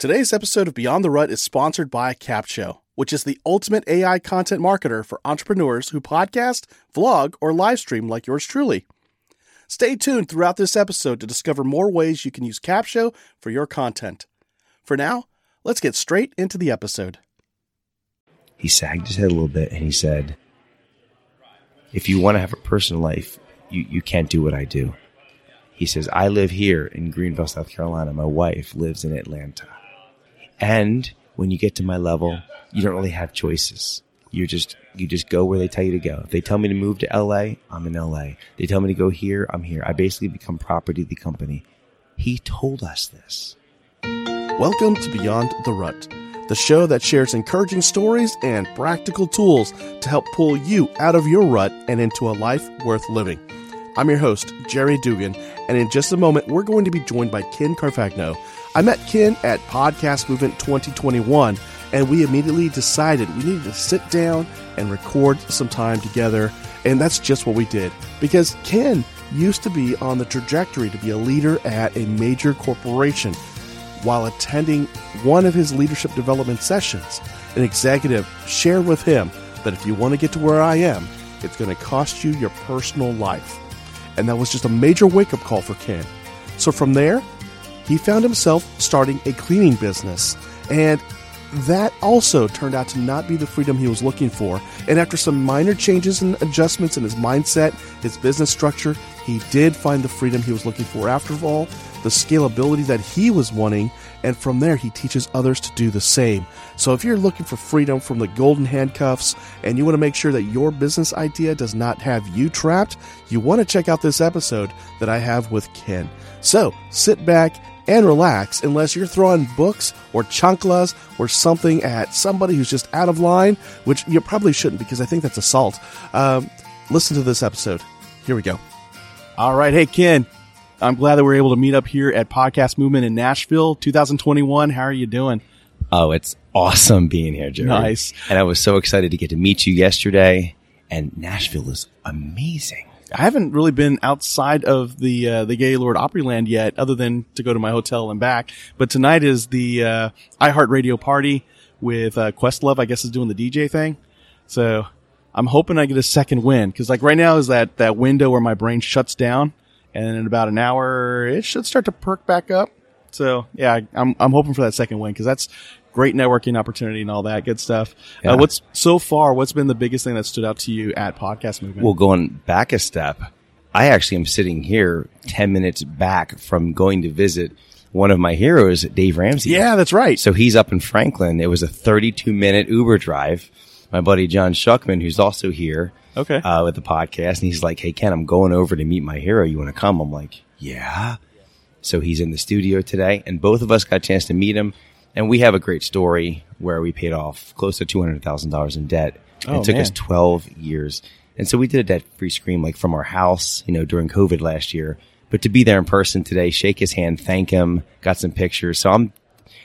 Today's episode of Beyond the Rut is sponsored by Capsho, which is the ultimate AI content marketer for entrepreneurs who podcast, vlog, or live stream like yours truly. Stay tuned throughout this episode to discover more ways you can use Capsho for your content. For now, let's get straight into the episode. He sagged his head a little bit and he said, If you want to have a personal life, you, you can't do what I do. He says, I live here in Greenville, South Carolina. My wife lives in Atlanta. And when you get to my level, you don't really have choices. You just you just go where they tell you to go. If they tell me to move to LA, I'm in LA. They tell me to go here, I'm here. I basically become property of the company. He told us this. Welcome to Beyond the Rut, the show that shares encouraging stories and practical tools to help pull you out of your rut and into a life worth living. I'm your host, Jerry Dugan, and in just a moment, we're going to be joined by Ken Carfagno. I met Ken at Podcast Movement 2021, and we immediately decided we needed to sit down and record some time together, and that's just what we did. Because Ken used to be on the trajectory to be a leader at a major corporation. While attending one of his leadership development sessions, an executive shared with him that if you want to get to where I am, it's going to cost you your personal life. And that was just a major wake up call for Ken. So from there, he found himself starting a cleaning business. And that also turned out to not be the freedom he was looking for. And after some minor changes and adjustments in his mindset, his business structure, he did find the freedom he was looking for. After all, the scalability that he was wanting, and from there, he teaches others to do the same. So, if you're looking for freedom from the golden handcuffs and you want to make sure that your business idea does not have you trapped, you want to check out this episode that I have with Ken. So, sit back and relax unless you're throwing books or chanclas or something at somebody who's just out of line, which you probably shouldn't because I think that's assault. Um, listen to this episode. Here we go. All right. Hey, Ken. I'm glad that we're able to meet up here at Podcast Movement in Nashville 2021. How are you doing? Oh, it's awesome being here, Jerry. Nice. And I was so excited to get to meet you yesterday. And Nashville is amazing. I haven't really been outside of the uh, the Gaylord Opryland yet, other than to go to my hotel and back. But tonight is the uh, iHeartRadio party with uh, Questlove. I guess is doing the DJ thing. So I'm hoping I get a second win because like right now is that that window where my brain shuts down, and in about an hour it should start to perk back up. So yeah, I'm I'm hoping for that second win because that's great networking opportunity and all that good stuff. Yeah. Uh, what's so far? What's been the biggest thing that stood out to you at Podcast Movement? Well, going back a step, I actually am sitting here 10 minutes back from going to visit one of my heroes, Dave Ramsey. yeah, that's right. So he's up in Franklin. It was a 32 minute Uber drive. My buddy John Shuckman, who's also here Okay. uh, with the podcast, and he's like, "Hey Ken, I'm going over to meet my hero. You want to come?" I'm like, "Yeah." So he's in the studio today, and both of us got a chance to meet him. And we have a great story where we paid off close to two hundred thousand dollars in debt. Oh, it took us twelve years, and so we did a debt free scream like from our house, you know, during COVID last year. But to be there in person today, shake his hand, thank him, got some pictures. So I'm,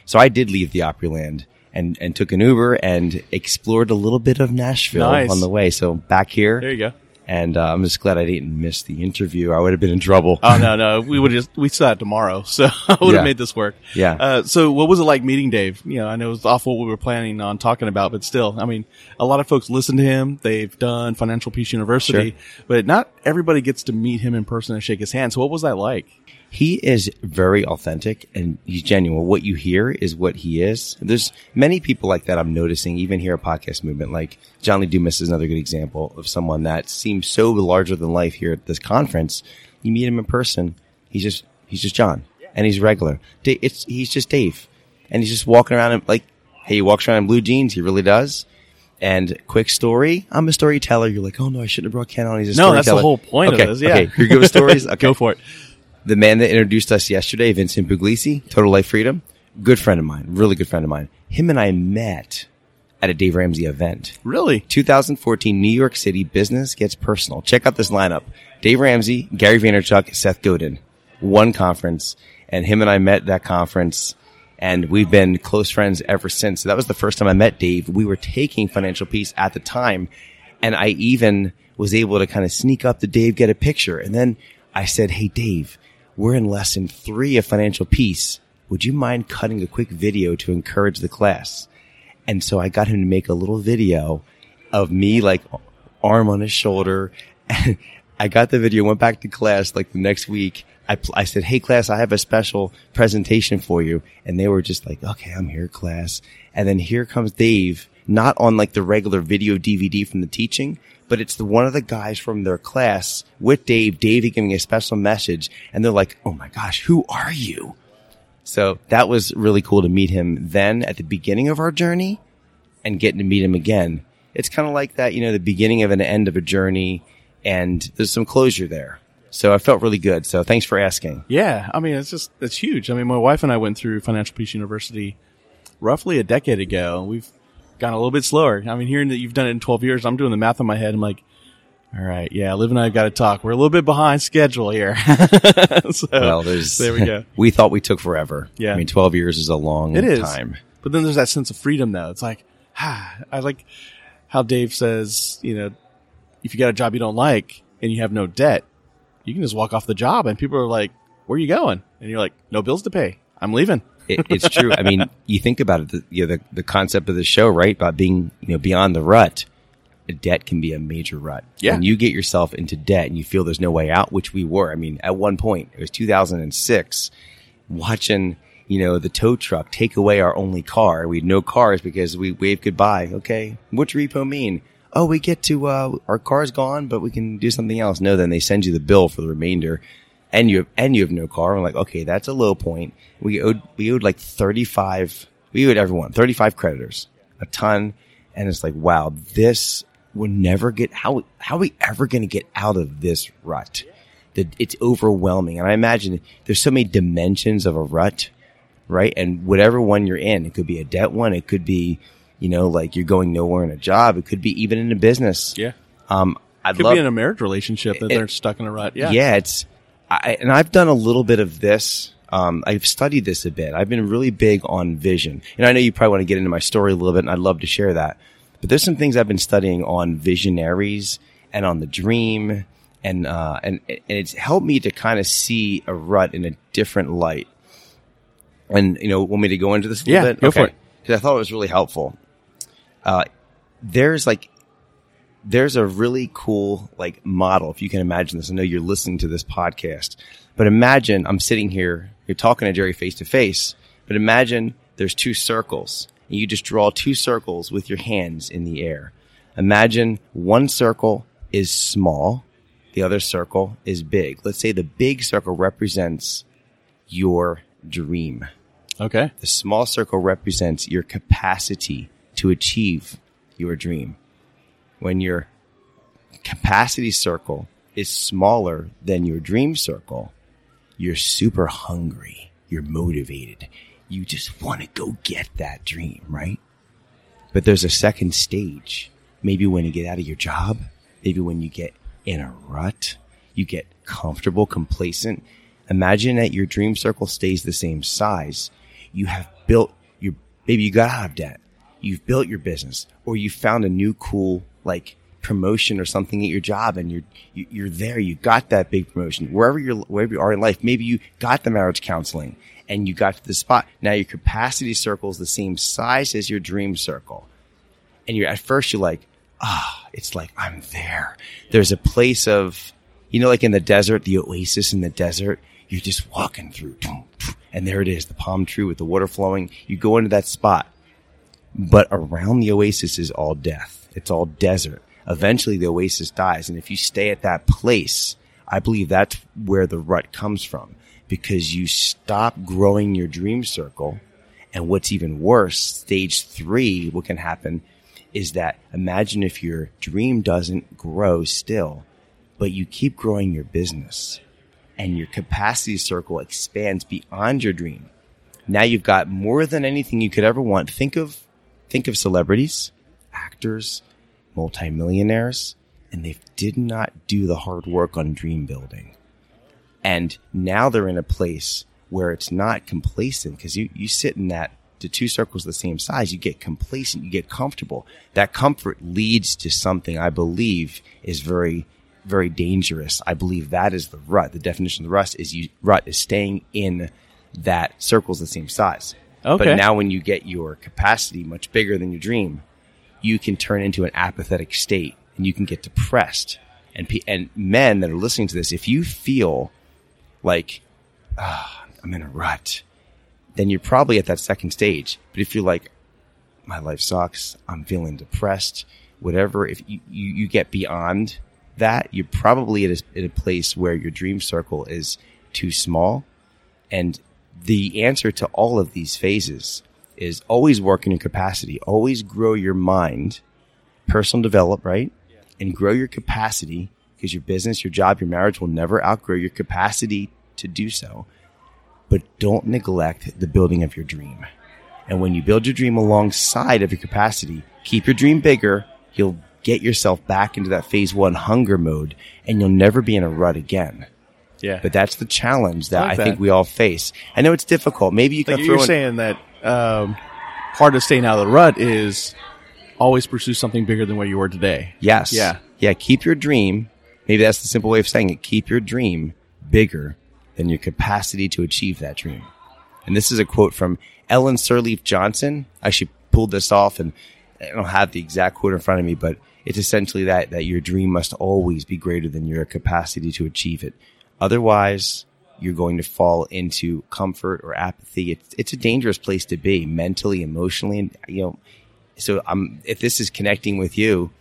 so I did leave the Opryland and and took an Uber and explored a little bit of Nashville Nice. on the way. So back here, there you go. And uh, I'm just glad I didn't miss the interview. I would have been in trouble. Oh no, no, we would just we saw it tomorrow, so I would have made this work. Yeah. Uh, so, what was it like meeting Dave? You know, I know it was off what we were planning on talking about, but still, I mean, a lot of folks listen to him. They've done Financial Peace University, but not everybody gets to meet him in person and shake his hand. So, what was that like? He is very authentic and he's genuine. What you hear is what he is. There's many people like that I'm noticing, even here at Podcast Movement. Like John Lee Dumas is another good example of someone that seems so larger than life here at this conference. You meet him in person, he's just he's just John, and he's regular. It's he's just Dave, and he's just walking around in, like, hey, he walks around in blue jeans. He really does. And quick story, I'm a storyteller. You're like, oh no, I shouldn't have brought Ken on. He's a No, that's the whole point okay, of this. Yeah, Okay, you're good with stories. Okay, go for it. The man that introduced us yesterday, Vincent Puglisi, Total Life Freedom, good friend of mine, really good friend of mine. Him and I met at a Dave Ramsey event. Really? 2014 New York City Business Gets Personal. Check out this lineup. Dave Ramsey, Gary Vaynerchuk, Seth Godin. One conference. And him and I met that conference and we've been close friends ever since. So that was the first time I met Dave. We were taking financial peace at the time. And I even was able to kind of sneak up to Dave, get a picture. And then I said, Hey, Dave, we're in lesson three of financial peace. would you mind cutting a quick video to encourage the class? And so I got him to make a little video of me like arm on his shoulder. And I got the video, went back to class like the next week. I, I said, Hey class, I have a special presentation for you. And they were just like, okay, I'm here class. And then here comes Dave, not on like the regular video DVD from the teaching, but it's the one of the guys from their class with Dave, Dave giving a special message. And they're like, Oh my gosh, who are you? So that was really cool to meet him then at the beginning of our journey and getting to meet him again. It's kind of like that, you know, the beginning of an end of a journey and there's some closure there. So I felt really good. So thanks for asking. Yeah. I mean, it's just, it's huge. I mean, my wife and I went through Financial Peace University roughly a decade ago. We've gone a little bit slower. I mean, hearing that you've done it in 12 years, I'm doing the math in my head. I'm like, all right. Yeah. Liv and I have got to talk. We're a little bit behind schedule here. so, Well, there's, there we go. we thought we took forever. Yeah. I mean, 12 years is a long It is. time. But then there's that sense of freedom though. It's like, ah, I like how Dave says, you know, if you got a job you don't like and you have no debt, you can just walk off the job and people are like, where are you going? And you're like, no bills to pay. I'm leaving. It, it's true. I mean, you think about it, the, you know, the, the concept of the show, right? About being, you know, beyond the rut. A debt can be a major rut. Yeah. When you get yourself into debt and you feel there's no way out, which we were. I mean, at one point, it was 2006, watching, you know, the tow truck take away our only car. We had no cars because we waved goodbye. Okay. What's repo mean? Oh, we get to, uh, our car's gone, but we can do something else. No, then they send you the bill for the remainder and you have, and you have no car. We're like, okay, that's a low point. We owed, we owed like 35, we owed everyone 35 creditors, a ton. And it's like, wow, this will never get, how, how are we ever going to get out of this rut? That it's overwhelming. And I imagine there's so many dimensions of a rut, right? And whatever one you're in, it could be a debt one. It could be, you know, like you're going nowhere in a job. It could be even in a business. Yeah. Um, I'd Could love, be in a marriage relationship that It- they're stuck in a rut. Yeah. yeah, it's, I, and I've done a little bit of this. Um, I've studied this a bit. I've been really big on vision. And I know you probably want to get into my story a little bit and I'd love to share that. But there's some things I've been studying on visionaries and on the dream and, uh, and, and it's helped me to kind of see a rut in a different light. And, you know, want me to go into this a little Yeah, bit? go for it. Cause I thought it was really helpful. Uh, there's like there's a really cool like model if you can imagine this i know you're listening to this podcast but imagine i'm sitting here you're talking to jerry face to face but imagine there's two circles and you just draw two circles with your hands in the air imagine one circle is small the other circle is big let's say the big circle represents your dream Okay. the small circle represents your capacity to achieve your dream. When your capacity circle is smaller than your dream circle, you're super hungry. You're motivated. You just want to go get that dream, right? But there's a second stage. Maybe when you get out of your job, maybe when you get in a rut, you get comfortable, complacent. Imagine that your dream circle stays the same size. You have built your, maybe you got out of debt. You've built your business or you found a new cool, like promotion or something at your job and you're, you- you're there. You got that big promotion wherever you're, wherever you are in life. Maybe you got the marriage counseling and you got to the spot. Now your capacity circle is the same size as your dream circle and you're at first you're like, ah, it's like I'm there. There's a place of, you know, like in the desert, the oasis in the desert. You're just walking through, and there it is, the palm tree with the water flowing. You go into that spot, but around the oasis is all death. It's all desert. Eventually, the oasis dies, and if you stay at that place, I believe that's where the rut comes from because you stop growing your dream circle. And what's even worse, stage three, what can happen is that imagine if your dream doesn't grow still, but you keep growing your business and your capacity circle expands beyond your dream. Now you've got more than anything you could ever want. Think of, think of celebrities, actors, multimillionaires, and they did not do the hard work on dream building. And now they're in a place where it's not complacent because you, you sit in that the two circles the same size, you get complacent, you get comfortable. That comfort leads to something I believe is very, very dangerous. I believe that is the rut. The definition of the rut is you, rut is staying in that circle's the same size. Okay. But now when you get your capacity much bigger than your dream, you can turn into an apathetic state and you can get depressed. And and men that are listening to this, if you feel like ah, I'm in a rut, then you're probably at that second stage. But if you're like, my life sucks, I'm feeling depressed, whatever, if you, you, you get beyond that, you're probably at a, at a place where your dream circle is too small. And the answer to all of these phases is always work in your capacity, always grow your mind, personal develop, right? And grow your capacity because your business, your job, your marriage will never outgrow your capacity to do so. But don't neglect the building of your dream. And when you build your dream alongside of your capacity, keep your dream bigger. You'll get yourself back into that phase one hunger mode and you'll never be in a rut again. Yeah. But that's the challenge that I like I think that. we all face. I know it's difficult. Maybe you can Like throw you're in, saying that um, part of staying out of the rut is always pursue something bigger than where you were today. Yes. Yeah. Yeah. Keep your dream. Maybe that's the simple way of saying it. Keep your dream bigger than your capacity to achieve that dream. And this is a quote from Ellen Sirleaf Johnson. I actually pulled this off and I don't have the exact quote in front of me, but it's essentially that, that your dream must always be greater than your capacity to achieve it. Otherwise, you're going to fall into comfort or apathy. It's, it's a dangerous place to be mentally, emotionally. And, you know, so I'm, if this is connecting with you,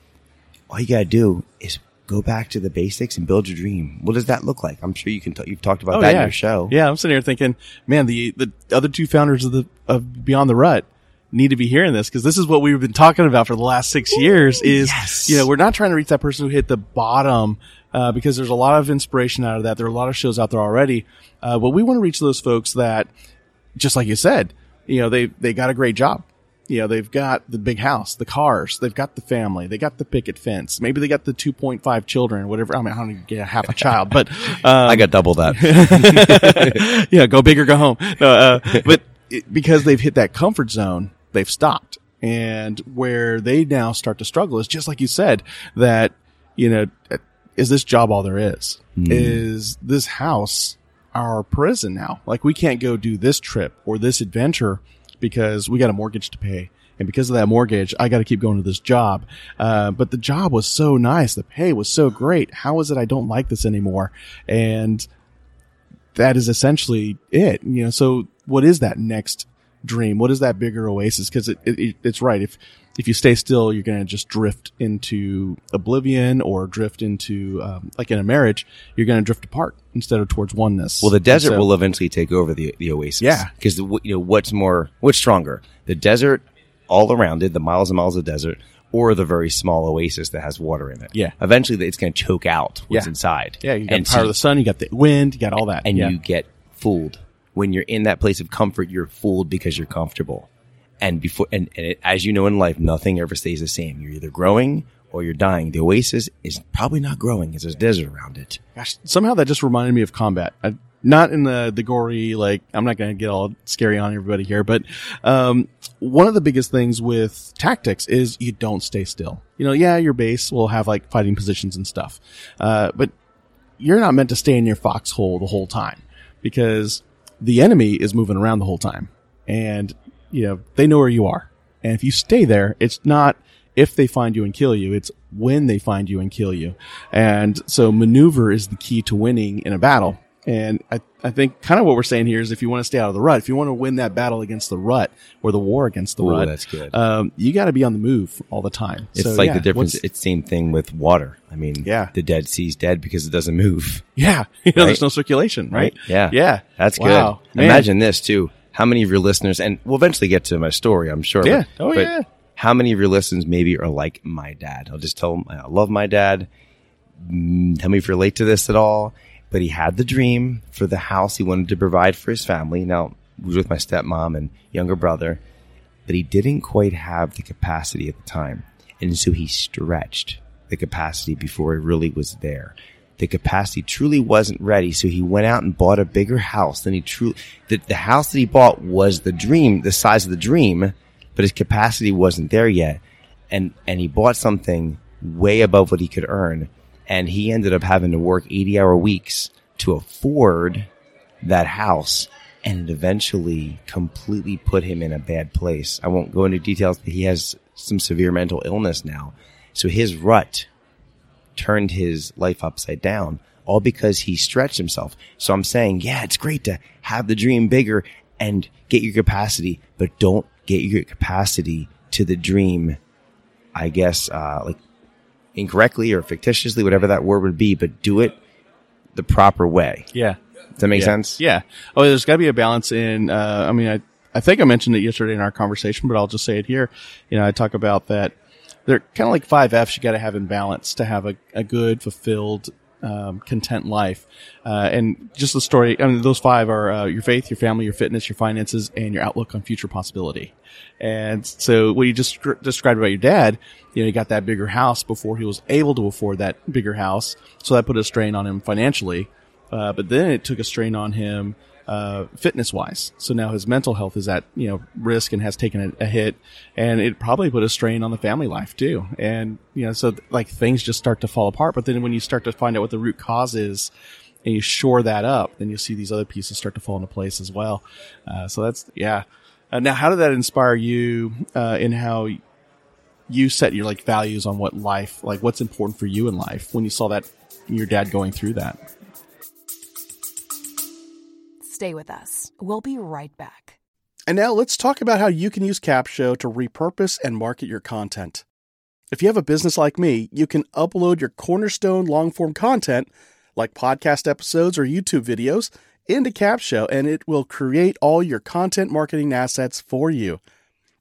all you gotta do is go back to the basics and build your dream. What does that look like? I'm sure you can. T- you've talked about oh, that in your show. Oh, Yeah, I'm sitting here thinking, man, the the other two founders of the of Beyond the Rut need to be hearing this because this is what we've been talking about for the last six years. Is yes. you know we're not trying to reach that person who hit the bottom uh, because there's a lot of inspiration out of that. There are a lot of shows out there already, uh, but we want to reach those folks that, just like you said, you know they they got a great job. You know, they've got the big house, the cars, they've got the family, they got the picket fence, maybe they got the 2.5 children, whatever. I mean, I don't even get half a child, but, um, I got double that. yeah, go big or go home. No, uh, but it, because they've hit that comfort zone, they've stopped. And where they now start to struggle is just like you said, that, you know, is this job all there is? Is this house our prison now? Like we can't go do this trip or this adventure because we got a mortgage to pay. And because of that mortgage, I got to keep going to this job. Uh, but the job was so nice. The pay was so great. How is it I don't like this anymore? And that is essentially it. You know, so what is that next dream? What is that bigger oasis? Because it, it, it- it's right. If if you stay still, you're going to just drift into oblivion or drift into um, like in a marriage, you're going to drift apart instead of towards oneness. well, the desert So- will eventually take over the the oasis. Yeah. because you know what's more, what's stronger, the desert all around it, the miles and miles of desert, or the very small oasis that has water in it. Yeah. eventually it's going to choke out what's Yeah. inside. Yeah, you got and the power so- of the sun, you got the wind, you got all that, and yeah. you get fooled when you're in that place of comfort. You're fooled because you're comfortable, and before and, and it, as you know in life, nothing ever stays the same. You're either growing or you're dying. The oasis is probably not growing because there's desert around it. Gosh, somehow that just reminded me of combat. I, not in the the gory like I'm not going to get all scary on everybody here, but um, one of the biggest things with tactics is you don't stay still. You know, yeah, your base will have like fighting positions and stuff, uh, but you're not meant to stay in your foxhole the whole time because the enemy is moving around the whole time, and you know they know where you are. And if you stay there, it's not if they find you and kill you, it's when they find you and kill you. And so maneuver is the key to winning in a battle. And I, I think kind of what we're saying here is if you want to stay out of the rut, if you want to win that battle against the rut or the war against the Ooh, rut, that's good. Um, you got to be on the move all the time. It's So, like yeah, the difference. It's same thing with water. I mean, Yeah. the Dead Sea's dead because it doesn't move. Yeah. You know, Right? there's no circulation, right? Yeah. Yeah. That's Wow. good. Man. Imagine this too. How many of your listeners, and we'll eventually get to my story, I'm sure. Yeah. but- Oh, but yeah. How many of your listeners maybe are like my dad? I'll just tell them I love my dad. Mm, Tell me if you relate to this at all. But he had the dream for the house he wanted to provide for his family. Now, he was with my stepmom and younger brother, but he didn't quite have the capacity at the time. And so he stretched the capacity before it really was there. The capacity truly wasn't ready. So he went out and bought a bigger house than he truly, the, the house that he bought was the dream, the size of the dream, but his capacity wasn't there yet. And, and he bought something way above what he could earn. And he ended up having to work 80 hour weeks to afford that house. and it eventually completely put him in a bad place. I won't go into details, but he has some severe mental illness now. So his rut turned his life upside down, all because he stretched himself. So I'm saying, yeah, it's great to have the dream bigger and get your capacity, but don't get your capacity to the dream, I guess, uh, like incorrectly or fictitiously, whatever that word would be, but do it the proper way. Yeah. Does that make yeah. sense? Yeah. Oh, there's got to be a balance in. Uh, I mean, I I think I mentioned it yesterday in our conversation, but I'll just say it here. You know, I talk about that. They're kind of like five F's you got to have in balance to have a, a good, fulfilled, um, content life. Uh, and just the story, I mean, those five are uh, your faith, your family, your fitness, your finances, and your outlook on future possibility. And so what you just described about your dad, you know, he got that bigger house before he was able to afford that bigger house. So that put a strain on him financially. Uh, but then it took a strain on him uh, fitness wise. So now his mental health is at, you know, risk and has taken a, a, hit and it probably put a strain on the family life too. And, you know, so th- like things just start to fall apart. But then when you start to find out what the root cause is and you shore that up, then you'll see these other pieces start to fall into place as well. Uh, so that's, yeah. Uh, now, how did that inspire you, uh, in how you set your like values on what life, like what's important for you in life when you saw that your dad going through that? Stay with us. We'll be right back. And now let's talk about how you can use Capsho to repurpose and market your content. If you have a business like me, you can upload your cornerstone long form content, like podcast episodes or YouTube videos, into Capsho and it will create all your content marketing assets for you.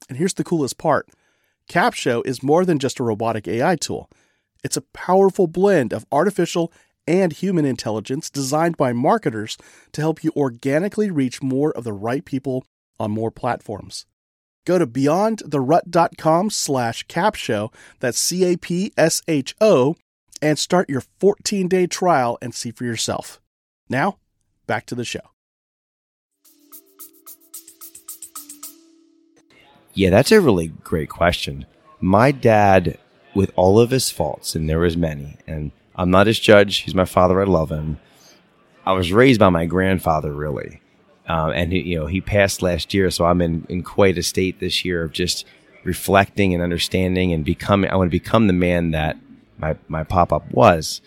And here's the coolest part Capsho is more than just a robotic AI tool, it's a powerful blend of artificial and human intelligence designed by marketers to help you organically reach more of the right people on more platforms. Go to beyondtherut.com slash capsho, that's C-A-P-S-H-O, and start your 14-day trial and see for yourself. Now, back to the show. Yeah, that's a really great question. My dad, with all of his faults, and there was many, and I'm not his judge. He's my father. I love him. I was raised by my grandfather, really. Um, and he, you know, he passed last year, so I'm in, in quite a state this year of just reflecting and understanding and becoming, I want to become the man that my, my pop up was.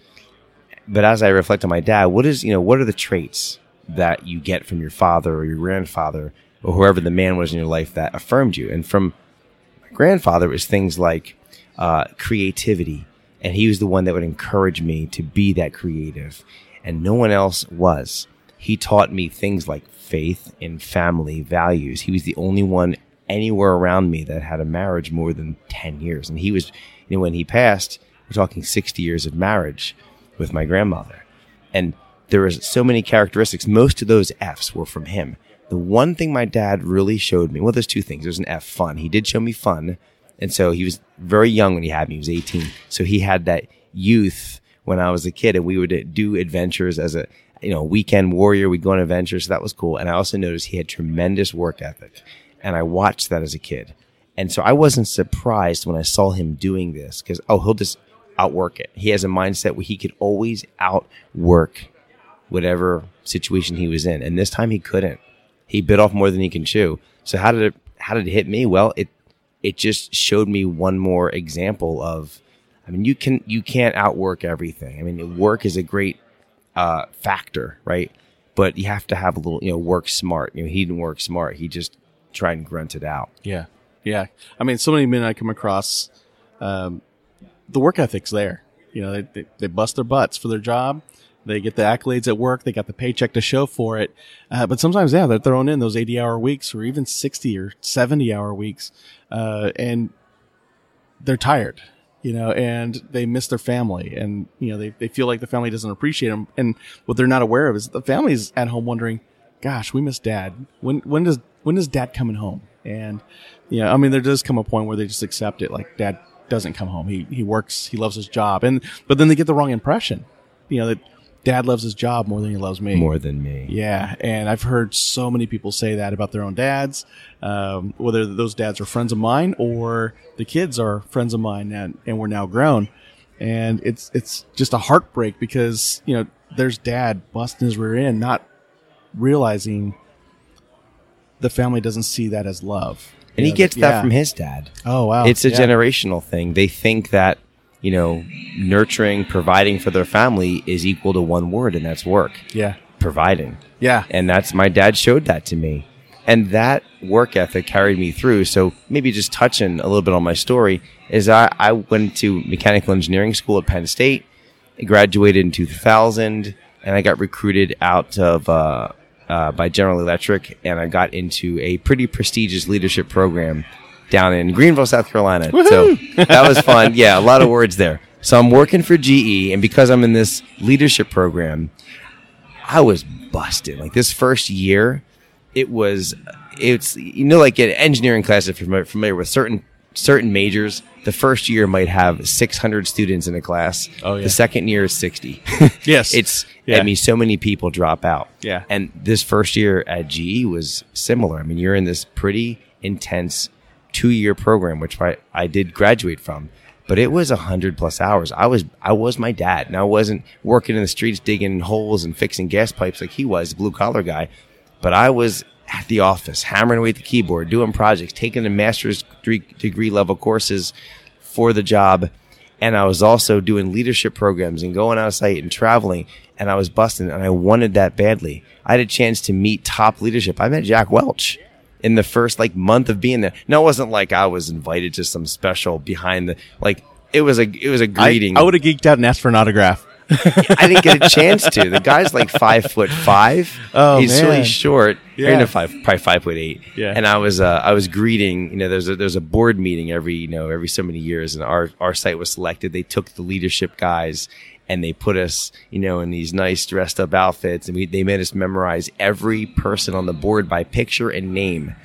But as I reflect on my dad, what is, you know, what are the traits that you get from your father or your grandfather or whoever the man was in your life that affirmed you? And from my grandfather, it was things like, uh, creativity, and he was the one that would encourage me to be that creative. And no one else was. He taught me things like faith and family values. He was the only one anywhere around me that had a marriage more than 10 years. And he was, you know, when he passed, we're talking 60 years of marriage with my grandmother. And there was so many characteristics. Most of those F's were from him. The one thing my dad really showed me, well, there's two things. There's an F, fun. He did show me fun and so he was very young when he had me. He was 18. So he had that youth when I was a kid and we would do adventures as a, you know, weekend warrior. We'd go on adventures. So that was cool. And I also noticed he had tremendous work ethic and I watched that as a kid. And so I wasn't surprised when I saw him doing this because, oh, he'll just outwork it. He has a mindset where he could always outwork whatever situation he was in. And this time he couldn't. He bit off more than he can chew. So how did it, how did it hit me? Well, it it just showed me one more example of, I mean, you can, you can't outwork everything. I mean, work is a great, uh, factor, right? But you have to have a little, you know, work smart. You know, he didn't work smart. He just tried and grunted out. Yeah. Yeah. I mean, so many men I come across, um, the work ethic's there. You know, they, they, they bust their butts for their job. They get the accolades at work. They got the paycheck to show for it. Uh, but sometimes, yeah, they're throwing in those 80 hour weeks or even 60 or 70 hour weeks. Uh, and they're tired, you know, and they miss their family and, you know, they, they feel like the family doesn't appreciate them. And what they're not aware of is the family's at home wondering, gosh, we miss dad. When, when does, when is dad coming home? And, you know, I mean, there does come a point where they just accept it. Like dad doesn't come home. He, he works, he loves his job. And, but then they get the wrong impression, you know, that, dad loves his job more than he loves me. More than me. Yeah. And I've heard so many people say that about their own dads, um, whether those dads are friends of mine or the kids are friends of mine and, and we're now grown. And it's, it's just a heartbreak because, you know, there's dad busting his rear end, not realizing the family doesn't see that as love. And he You know, gets that yeah. from his dad. Oh wow, it's a Yeah. generational thing. They think that, you know, nurturing, providing for their family is equal to one word, and that's work. Yeah, Providing. yeah, And that's my dad showed that to me. And that work ethic carried me through. So maybe just touching a little bit on my story is I, I went to mechanical engineering school at Penn State, I graduated in 2000, and I got recruited out of, uh, uh, by General Electric, and I got into a pretty prestigious leadership program down in Greenville, South Carolina. So that was fun. Yeah, a lot of words there. So I'm working for GE, and because I'm in this leadership program, I was busted. Like this first year, it was it's you know like in engineering class if you're familiar with certain certain majors, the first year might have 600 students in a class. Oh, yeah. The second year is 60. Yes. it's Yeah. I mean so many people drop out. Yeah. And this first year at GE was similar. I mean, you're in this pretty intense two year program, which I, I did graduate from. But it was a hundred plus hours. I was I was my dad, and I wasn't working in the streets digging holes and fixing gas pipes like he was, blue collar guy. But I was at the office, hammering away at the keyboard, doing projects, taking the master's degree, level courses for the job. And I was also doing leadership programs and going out of site and traveling. And I was busting and I wanted that badly. I had a chance to meet top leadership. I met Jack Welch in the first like month of being there. No, it wasn't like I was invited to some special behind the, like, it was a, it was a greeting. I would have geeked out and asked for an autograph. I didn't get a chance to. The guy's like five foot five. Oh, he's really short. Yeah. Yeah, five, probably five foot eight. Yeah. And I was, uh, I was greeting. You know, there's a there's a board meeting every you know every so many years, and our our site was selected. They took the leadership guys and they put us, you know, in these nice dressed up outfits, and we they made us memorize every person on the board by picture and name.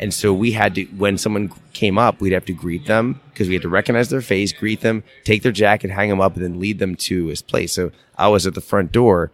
And so we had to, when someone came up, we'd have to greet them because we had to recognize their face, greet them, take their jacket, hang them up, and then lead them to his place. So I was at the front door,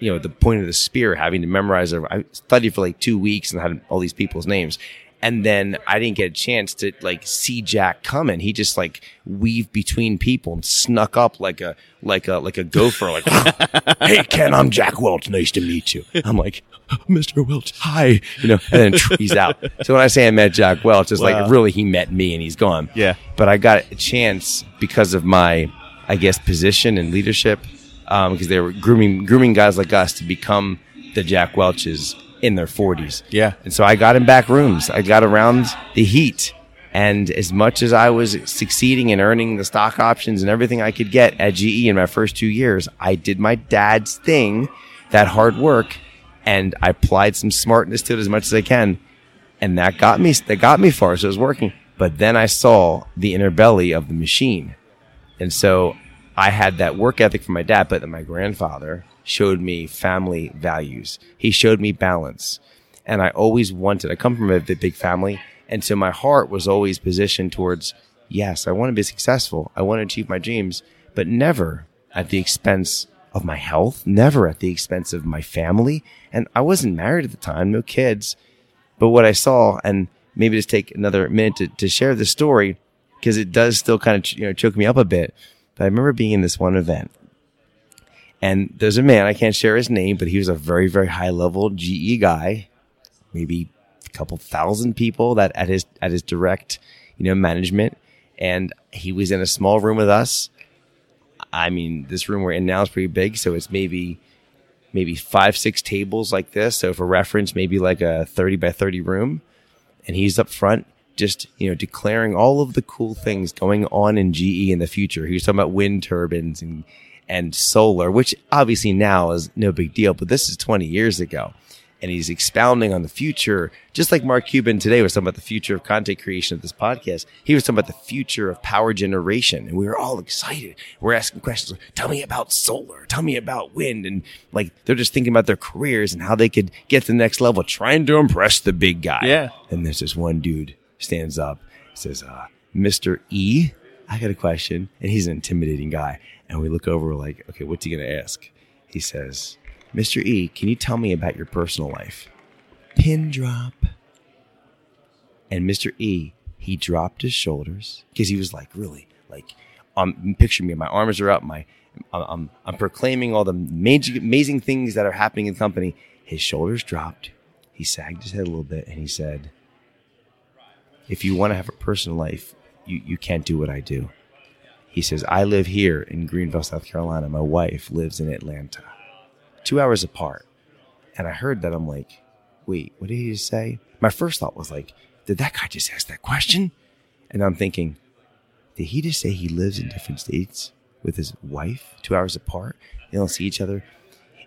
you know, the point of the spear, having to memorize. Their, I studied for like two weeks and had all these people's names. And then I didn't get a chance to like see Jack coming. He just like weaved between people and snuck up like a like a like a gopher. Like, hey Ken, I'm Jack Welch. Nice to meet you. I'm like, Mr. Welch, hi. You know, and then he's out. So when I say I met Jack Welch, it's Wow. like really he met me and he's gone. Yeah. But I got a chance because of my, I guess, position and leadership, um, because they were grooming grooming guys like us to become the Jack Welches in their 40s. Yeah. And so I got in back rooms. I got around the heat. And as much as I was succeeding and earning the stock options and everything I could get at GE in my first two years, I did my dad's thing, that hard work, and I applied some smartness to it as much as I can. And that got me, that got me far. So it was working. But then I saw the inner belly of the machine. And so I had that work ethic from my dad, but then my grandfather showed me family values. He showed me balance. And I always wanted, I come from a big family. And so my heart was always positioned towards, yes, I want to be successful. I want to achieve my dreams, but never at the expense of my health, never at the expense of my family. And I wasn't married at the time, no kids. But what I saw, and maybe just take another minute to, to share the story, because it does still kind of you know choke me up a bit. But I remember being in this one event, and there's a man I can't share his name, but he was a very very high level GE guy, maybe a couple thousand people that at his at his direct you know management, and he was in a small room with us. I mean, this room we're in now is pretty big, so it's maybe maybe five six tables like this. So for reference, maybe like a thirty by thirty room and he's up front just you know declaring all of the cool things going on in GE in the future. He was talking about wind turbines and and solar, which obviously now is no big deal, but this is 20 years ago. And he's expounding on the future, just like Mark Cuban today was talking about the future of content creation of this podcast. He was talking about the future of power generation, and we were all excited. We're asking questions. like, Tell me about solar. Tell me about wind, and like they're just thinking about their careers and how they could get to the next level, trying to impress the big guy. Yeah. And there's this one dude stands up, says, uh, Mr. E, I got a question. And he's an intimidating guy. And we look over, we're like, okay, what's he going to ask? He says, Mr. E, can you tell me about your personal life? Pin drop. And Mr. E, he dropped his shoulders because he was like, really, like, um, picture me, my arms are up, my, I'm, I'm, I'm proclaiming all the major, amazing things that are happening in the company. His shoulders dropped. he sagged his head a little bit and he said, If you want to have a personal life, you, you can't do what I do. He says, I live here in Greenville, South Carolina. My wife lives in Atlanta, two hours apart. And I heard that. I'm like, wait, what did he just say? My first thought was like, did that guy just ask that question? And I'm thinking, did he just say he lives in different states with his wife, two hours apart? They don't see each other.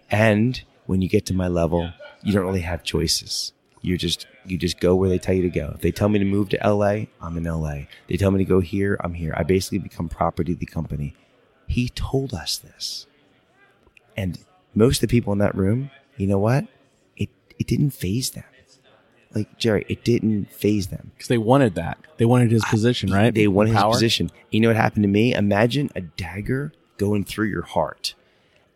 And when you get to my level, you don't really have choices. You're just you just go where they tell you to go. If they tell me to move to LA, I'm in LA. They tell me to go here, I'm here. I basically become property of the company. He told us this. And most of the people in that room, you know what? It it didn't faze them. Like Jerry, it didn't faze them. Because they wanted that. They wanted his position, right? They wanted his position. You know what happened to me? Imagine a dagger going through your heart.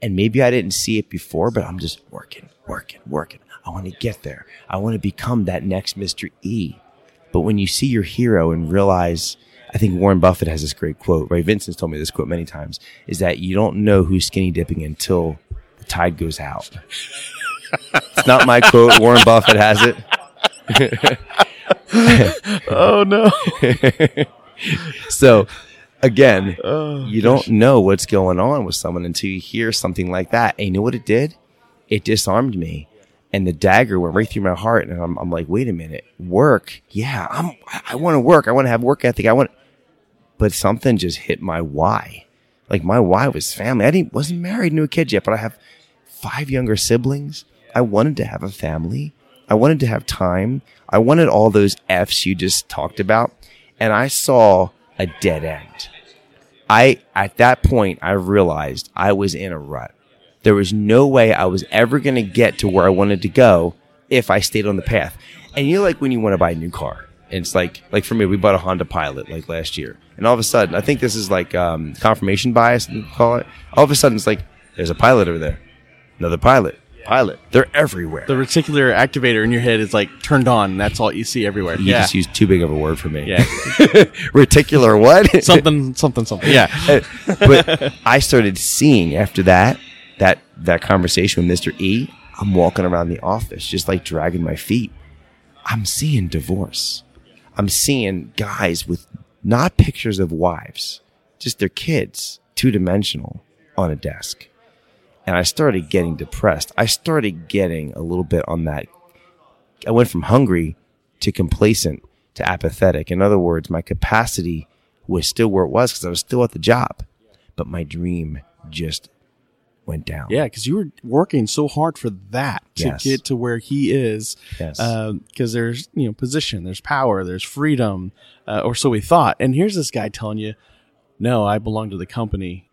And maybe I didn't see it before, but I'm just working, working, working. I want to get there. I want to become that next Mr. E. But when you see your hero and realize, I think Warren Buffett has this great quote, right? Vincent's told me this quote many times, is that you don't know who's skinny dipping until the tide goes out. it's not my quote. Warren Buffett has it. Oh no. So again, Oh, you don't know what's going on with someone until you hear something like that. And you know what it did? It disarmed me. And the dagger went right through my heart. And I'm, I'm like, wait a minute, work. Yeah, I'm, I want to work. I want to have work ethic. I want, but something just hit my why. Like my why was family. I didn't, wasn't married, no kids yet, but I have five younger siblings. I wanted to have a family. I wanted to have time. I wanted all those F's you just talked about. And I saw a dead end. I, at that point, I realized I was in a rut. There was no way I was ever going to get to where I wanted to go if I stayed on the path. And you know, like when you want to buy a new car, and it's like, like for me, we bought a Honda Pilot like last year, and all of a sudden, I think this is like um, confirmation bias, call it. All of a sudden, it's like there's a pilot over there, another pilot, pilot. They're everywhere. The reticular activator in your head is like turned on. And that's all you see everywhere. you yeah. just used too big of a word for me. yeah. Reticular what? something, something, something. Yeah. Uh, but I started seeing after that that that conversation with Mr. E. I'm walking around the office just like dragging my feet. I'm seeing divorce. I'm seeing guys with not pictures of wives, just their kids, two dimensional on a desk. And I started getting depressed. I started getting a little bit on that. I went from hungry to complacent to apathetic. In other words, my capacity was still where it was because I was still at the job, but my dream just went down. Yeah, because you were working so hard for that to Yes. get to where he is. Yes. Because there's you know position, there's power, there's freedom, uh, or so we thought. And here's this guy telling you, "No, I belong to the company.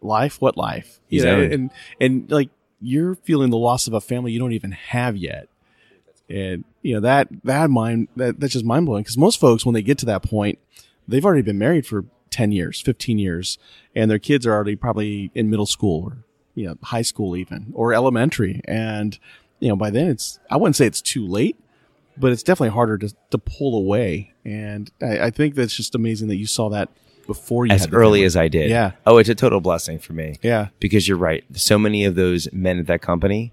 Life, what life? You He's know, owned. and and like you're feeling the loss of a family you don't even have yet." And you know that that mind that that's just mind blowing because most folks when they get to that point, they've already been married for ten years, fifteen years, and their kids are already probably in middle school or you know high school even or elementary, and you know by then it's I wouldn't say it's too late, but it's definitely harder to to pull away. And I, I think that's just amazing that you saw that before you as had early family. as I did. Yeah. Oh, it's a total blessing for me. Yeah. Because you're right. So many of those men at that company.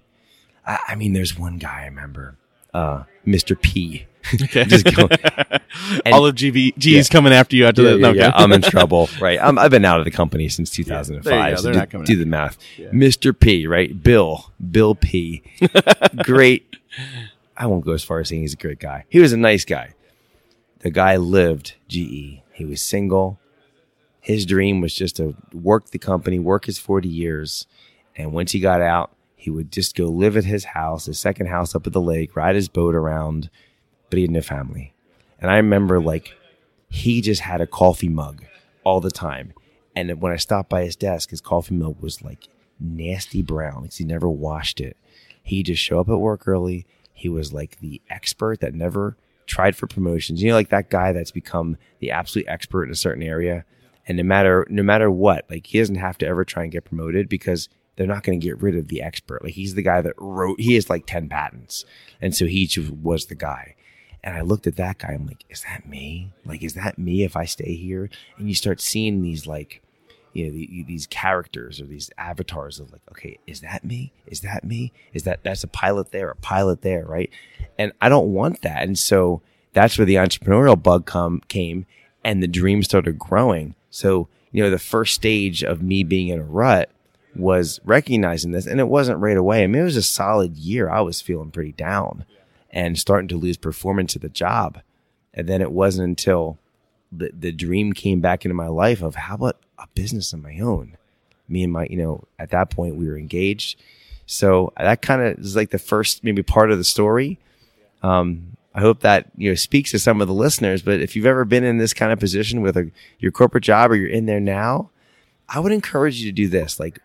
I, I mean, there's one guy I remember, uh, Mr. P. Okay. Just go- and- All of GV, G's Yeah. coming after you after yeah, that. yeah, No, yeah. I'm in trouble, right? I'm, I've been out of the company since 2005. There you go. so They're do, not coming do the math. Mr. P, right? Bill, Bill P. great. I won't go as far as saying he's a great guy. He was a nice guy. The guy lived GE. He was single. His dream was just to work the company, work his 40 years. And once he got out, he would just go live at his house, his second house up at the lake, ride his boat around, but he had no family. And I remember like he just had a coffee mug all the time. And when I stopped by his desk, his coffee mug was like nasty brown because he never washed it. He just show up at work early. He was like the expert that never tried for promotions. You know, like that guy that's become the absolute expert in a certain area. And no matter no matter what, like he doesn't have to ever try and get promoted because they're not going to get rid of the expert. Like he's the guy that wrote. He has like ten patents, and so he was the guy. And I looked at that guy. I'm like, is that me? Like, is that me if I stay here? And you start seeing these like, you know the, these characters or these avatars of like okay is that me is that me is that that's a pilot there a pilot there right and i don't want that and so that's where the entrepreneurial bug come came and the dream started growing so you know the first stage of me being in a rut was recognizing this and it wasn't right away i mean it was a solid year i was feeling pretty down and starting to lose performance at the job and then it wasn't until the, the dream came back into my life of how about a business of my own? Me and my, you know, at that point we were engaged. So that kind of is like the first maybe part of the story. Um, I hope that, you know, speaks to some of the listeners, but if you've ever been in this kind of position with a, your corporate job or you're in there now, I would encourage you to do this. Like,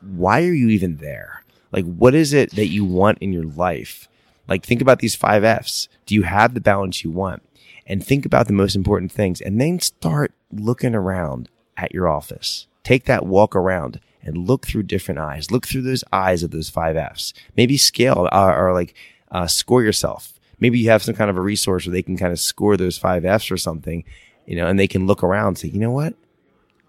why are you even there? Like, what is it that you want in your life? Like, think about these five F's. Do you have the balance you want? and think about the most important things and then start looking around at your office. Take that walk around and look through different eyes. Look through those eyes of those five F's. Maybe scale or, or like uh, score yourself. Maybe you have some kind of a resource where they can kind of score those five F's or something, you know, and they can look around and say, you know what?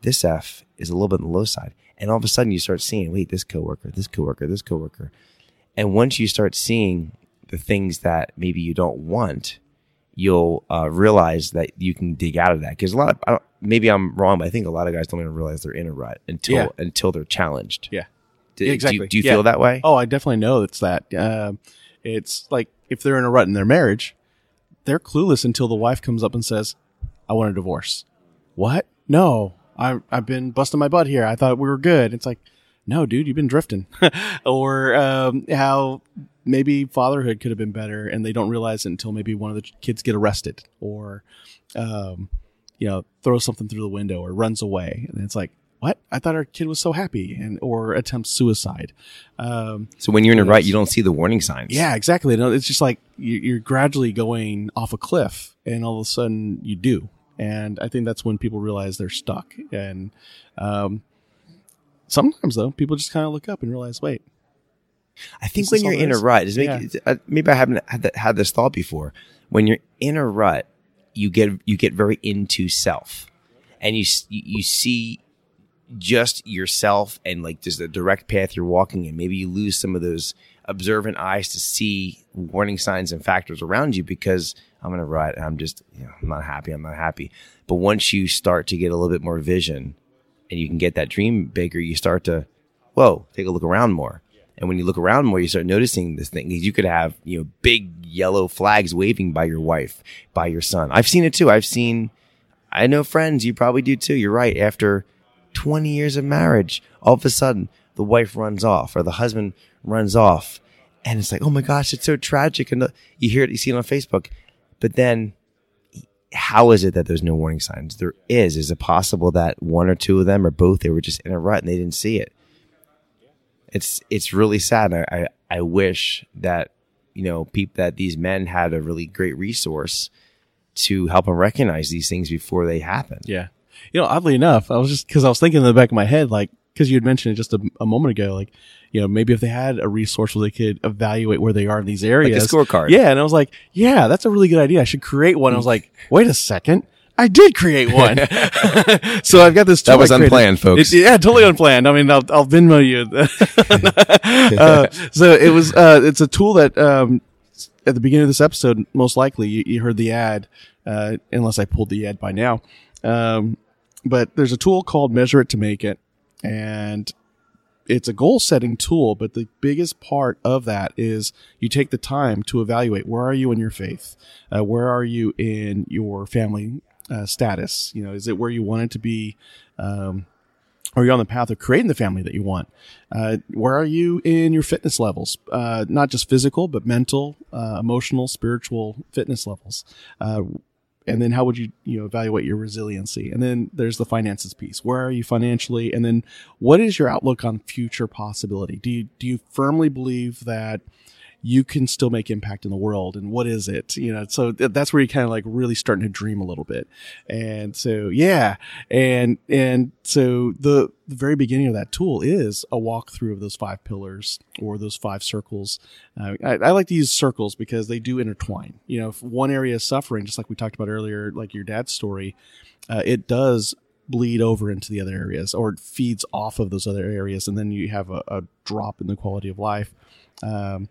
This F is a little bit on the low side. And all of a sudden you start seeing, wait, this coworker, this coworker, this coworker. And once you start seeing the things that maybe you don't want, you'll uh, realize that you can dig out of that. Because a lot of maybe I'm wrong, but I think a lot of guys don't even realize they're in a rut until Yeah. until they're challenged. Yeah. Do, exactly. Do you, do you Yeah. feel that way? Oh, I definitely know it's that. Um it's like if they're in a rut in their marriage, they're clueless until the wife comes up and says, "I want a divorce." What? No, I, I've been busting my butt here. I thought we were good. It's like, no, dude, you've been drifting. or um, how maybe fatherhood could have been better, and they don't realize it until maybe one of the kids get arrested, or um, you know, throws something through the window or runs away, and it's like. What? I thought our kid was so happy, and or attempt suicide. Um, So when you're in a rut, you don't see the warning signs. yeah, exactly. It's just like you- you're gradually going off a cliff, and all of a sudden you do. And I think that's when people realize they're stuck. And um, sometimes, though, people just kind of look up and realize, wait, I think when is you're in a is. rut, it's Yeah. make, uh, maybe I haven't had, that, had this thought before. When you're in a rut, you get you get very into self, and you you see just yourself and like just the direct path you're walking in. Maybe you lose some of those observant eyes to see warning signs and factors around you because I'm gonna rut I'm just you know, I'm not happy. I'm not happy. But once you start to get a little bit more vision and you can get that dream bigger, you start to whoa, take a look around more. And when you look around more, you start noticing this thing. You could have, you know, big yellow flags waving by your wife, by your son. I've seen it too. I've seen, I know friends, you probably do too. You're right. After 20 years of marriage, all of a sudden the wife runs off or the husband runs off. And it's like, oh my gosh, it's so tragic. And you hear it, you see it on Facebook. But then how is it that there's no warning signs? There is. Is it possible that one or two of them or both, they were just in a rut and they didn't see it? It's, it's really sad. I, I, I wish that, you know, people, that these men had a really great resource to help them recognize these things before they happen. yeah. You know, oddly enough, I was just because I was thinking in the back of my head, like, because you had mentioned it just a, a moment ago, like, you know, maybe if they had a resource where they could evaluate where they are in these areas, scorecard. Yeah, and I was like, yeah, that's a really good idea. I should create one. I was like, wait a second. I did create one. so I've got this. tool That was unplanned, folks. It- yeah, totally unplanned. I mean, I'll, I'll Venmo you. uh, so it was, uh, it's a tool that, um, at the beginning of this episode, most likely you, you heard the ad, uh, unless I pulled the ad by now. Um, but there's a tool called Measure It to Make It. And it's a goal setting tool, but the biggest part of that is you take the time to evaluate where are you in your faith? Uh, where are you in your family uh, status? You know, is it where you want it to be? Um, are you on the path of creating the family that you want? Uh, where are you in your fitness levels? Uh, not just physical, but mental, uh, emotional, spiritual fitness levels. And then how would you you know evaluate your resiliency? And then there's the finances piece. Where are you financially? And then what is your outlook on future possibility? Do you do you firmly believe that you can still make impact in the world and what is it? You know so th- that's where you kind of like really starting to dream a little bit. And so yeah and and so the the very beginning of that tool is a walkthrough of those five pillars or those five circles. Uh, I, I like to use circles because they do intertwine. You know if one area is suffering just like we talked about earlier like your dad's story uh, it does bleed over into the other areas or it feeds off of those other areas and then you have a, a drop in the quality of life. Um,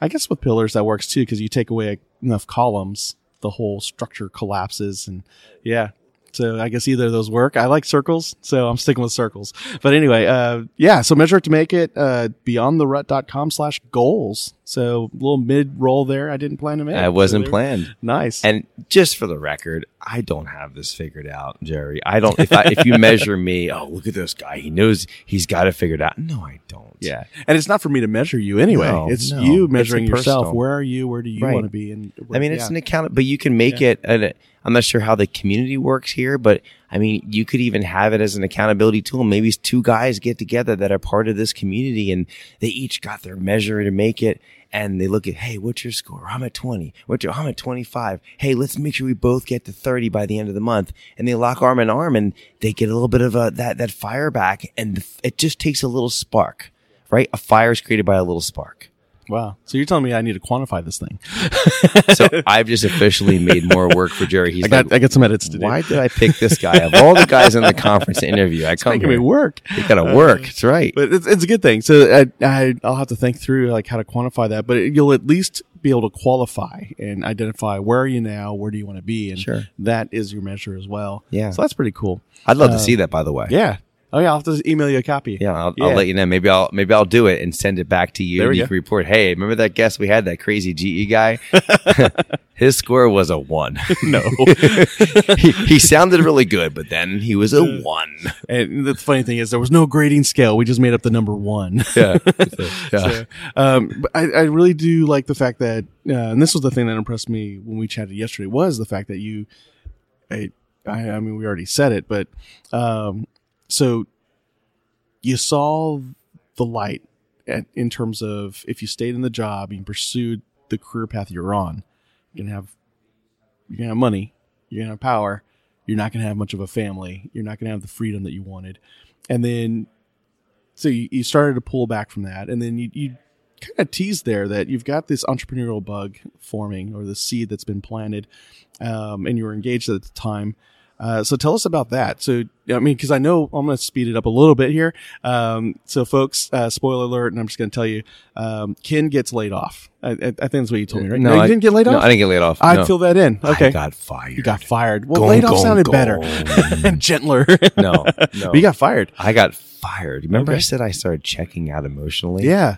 i guess with pillars that works too because you take away enough columns the whole structure collapses and yeah so I guess either of those work. I like circles, so I'm sticking with circles. But anyway, uh, yeah, so measure it to make it, uh, beyondtherut.com slash goals. So a little mid roll there. I didn't plan to make. It. I wasn't So planned. Nice. And just for the record, I don't have this figured out, Jerry. I don't. If I, if you measure me, oh look at this guy. He knows he's got it figured out. No, I don't. Yeah, and it's not for me to measure you anyway. No, it's no. you It's measuring yourself. Where are you? Where do you Right. want to be? And I mean, it's yeah. an account, but you can make it. An, I'm not sure how the community works here, but I mean, you could even have it as an accountability tool. Maybe two guys get together that are part of this community, and they each got their measure to make it. And they look at, hey, what's your score? I'm at 20. What's your, I'm at 25. Hey, let's make sure we both get to 30 by the end of the month. And they lock arm in arm, and they get a little bit of a that that fire back, and it just takes a little spark, right? A fire is created by a little spark. Wow. So you're telling me I need to quantify this thing? So I've just officially made more work for Jerry. He's I got like, I got some edits to do. why did I pick this guy of all the guys in the conference interview? I come Making me here. work. You gotta uh, work. That's right. But it's, it's a good thing. So I, I I'll have to think through like how to quantify that. But you'll at least be able to qualify and identify where are you now, where do you want to be, and Sure. that is your measure as well. Yeah. So that's pretty cool. I'd love to uh, see that, by the way. Yeah. Oh yeah. I'll have to email you a copy. Yeah, I'll, Yeah. I'll let you know. Maybe I'll maybe I'll do it and send it back to you. There and you go. can report. Hey, remember that guest we had, that crazy GE guy? His score was a one. No. he, he sounded really good, but then he was a one. and the funny thing is there was no grading scale. We just made up the number one. Yeah. yeah. So, um, but I, I really do like the fact that, uh, and this was the thing that impressed me when we chatted yesterday was the fact that you, I, I, I mean, we already said it, but, um, so you saw the light at, in terms of if you stayed in the job and pursued the career path you're on, you're gonna have, you're gonna have money, you're gonna have power, you're not gonna have much of a family, you're not gonna have the freedom that you wanted, and then so you, you started to pull back from that and then you, you kind of teased there that you've got this entrepreneurial bug forming or the seed that's been planted um, and you were engaged at the time uh, so tell us about that so i mean because i know i'm going to speed it up a little bit here um, so folks uh, spoiler alert and i'm just going to tell you um, ken gets laid off I, I, I think that's what you told me right No, you I- didn't get laid No, off I didn't get laid off. i'd No. fill that in okay I got fired. you got fired well Gong, laid off gong, sounded gong. better and gentler No, no. you got fired I got fired. Remember I said I started checking out emotionally? yeah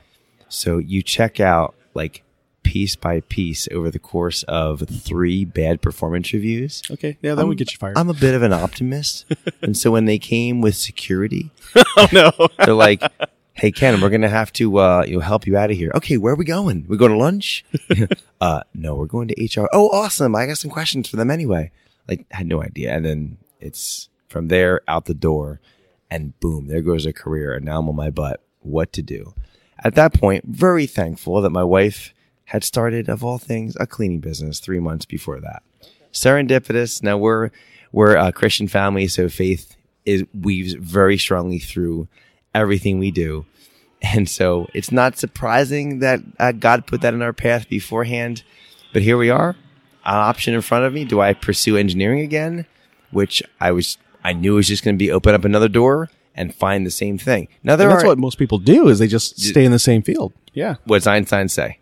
So you check out like piece by piece over the course of three bad performance reviews. okay yeah that would get you fired I'm a bit of an optimist. and so when they came with security, oh no they're like, Hey Ken, we're gonna have to uh you know help you out of here. Okay, where are we going? We going to lunch? uh no, we're going to HR. Oh, awesome. I got some questions for them anyway. Like I had no idea. And then it's from there out the door and boom, there goes a career and now I'm on my butt. What to do? At that point, very thankful that my wife had started, of all things, a cleaning business three months before that. Serendipitous. Now we're we're a Christian family, so faith is weaves very strongly through everything we do, and so it's not surprising that uh, God put that in our path beforehand. But here we are, an option in front of me. Do I pursue engineering again, which I was I knew was just going to be open up another door and find the same thing. Now there And that's are what most people do is they just stay in the same field. Yeah. what does Einstein say?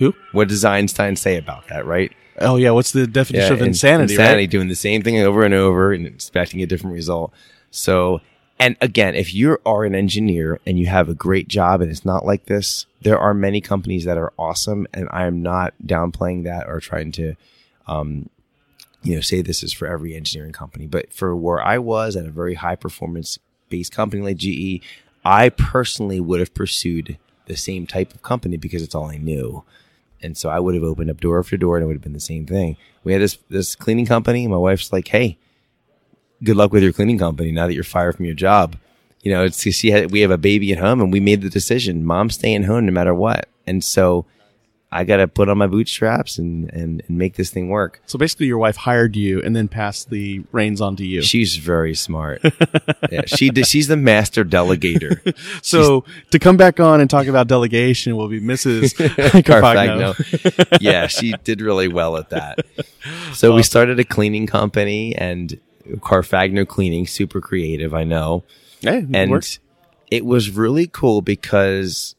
Who? What does Einstein say about that? Right? Oh yeah. What's the definition of insanity? Insanity, Right? doing the same thing over and over and expecting a different result. So, and again, if you are an engineer and you have a great job and it's not like this, there are many companies that are awesome, and I am not downplaying that or trying to, um, you know, say this is for every engineering company. But for where I was at a very high performance based company like GE, I personally would have pursued the same type of company because it's all I knew. And so I would have opened up door after door and it would have been the same thing. We had this, this cleaning company. My wife's like, Hey, good luck with your cleaning company now that you're fired from your job. You know, it's she had, we have a baby at home and we made the decision, mom's staying home no matter what. And so I got to put on my bootstraps and, and, and make this thing work. So basically, your wife hired you and then passed the reins on to you. She's very smart. yeah, she she's the master delegator. so to come back on and talk about delegation will be Mrs. Carfagno. Carfagno. yeah, she did really well at that. So we started a cleaning company and Carfagno Cleaning, super creative, I know. Hey, it and works. it was really cool because